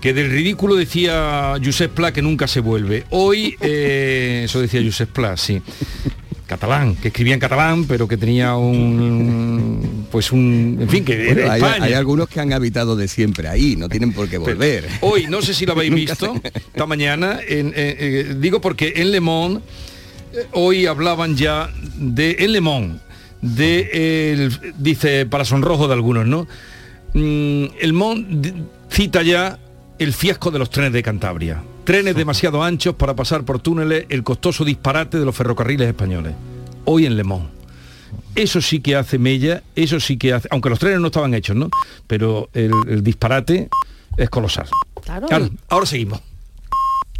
[SPEAKER 1] que del ridículo decía Josep Pla que nunca se vuelve. Hoy, eh, eso decía Josep Pla, sí. Catalán, que escribía en catalán, pero que tenía un, pues un, en fin, que
[SPEAKER 48] Bueno,
[SPEAKER 1] era
[SPEAKER 48] hay,
[SPEAKER 1] España.
[SPEAKER 48] hay algunos que han habitado de siempre ahí, no tienen por qué volver.
[SPEAKER 1] Hoy, no sé si lo habéis <laughs> visto, esta mañana, en- eh, eh, digo porque en Le Monde eh, hoy hablaban ya de, en Le Monde, de, el- dice, para sonrojo de algunos, ¿no? Mm, el Monde cita ya el fiasco de los trenes de Cantabria. Trenes demasiado anchos para pasar por túneles, el costoso disparate de los ferrocarriles españoles. Hoy en Le Monde. Eso sí que hace mella, eso sí que hace, aunque los trenes no estaban hechos, ¿no? Pero el, el disparate es colosal.
[SPEAKER 51] Claro.
[SPEAKER 1] Claro, ahora seguimos.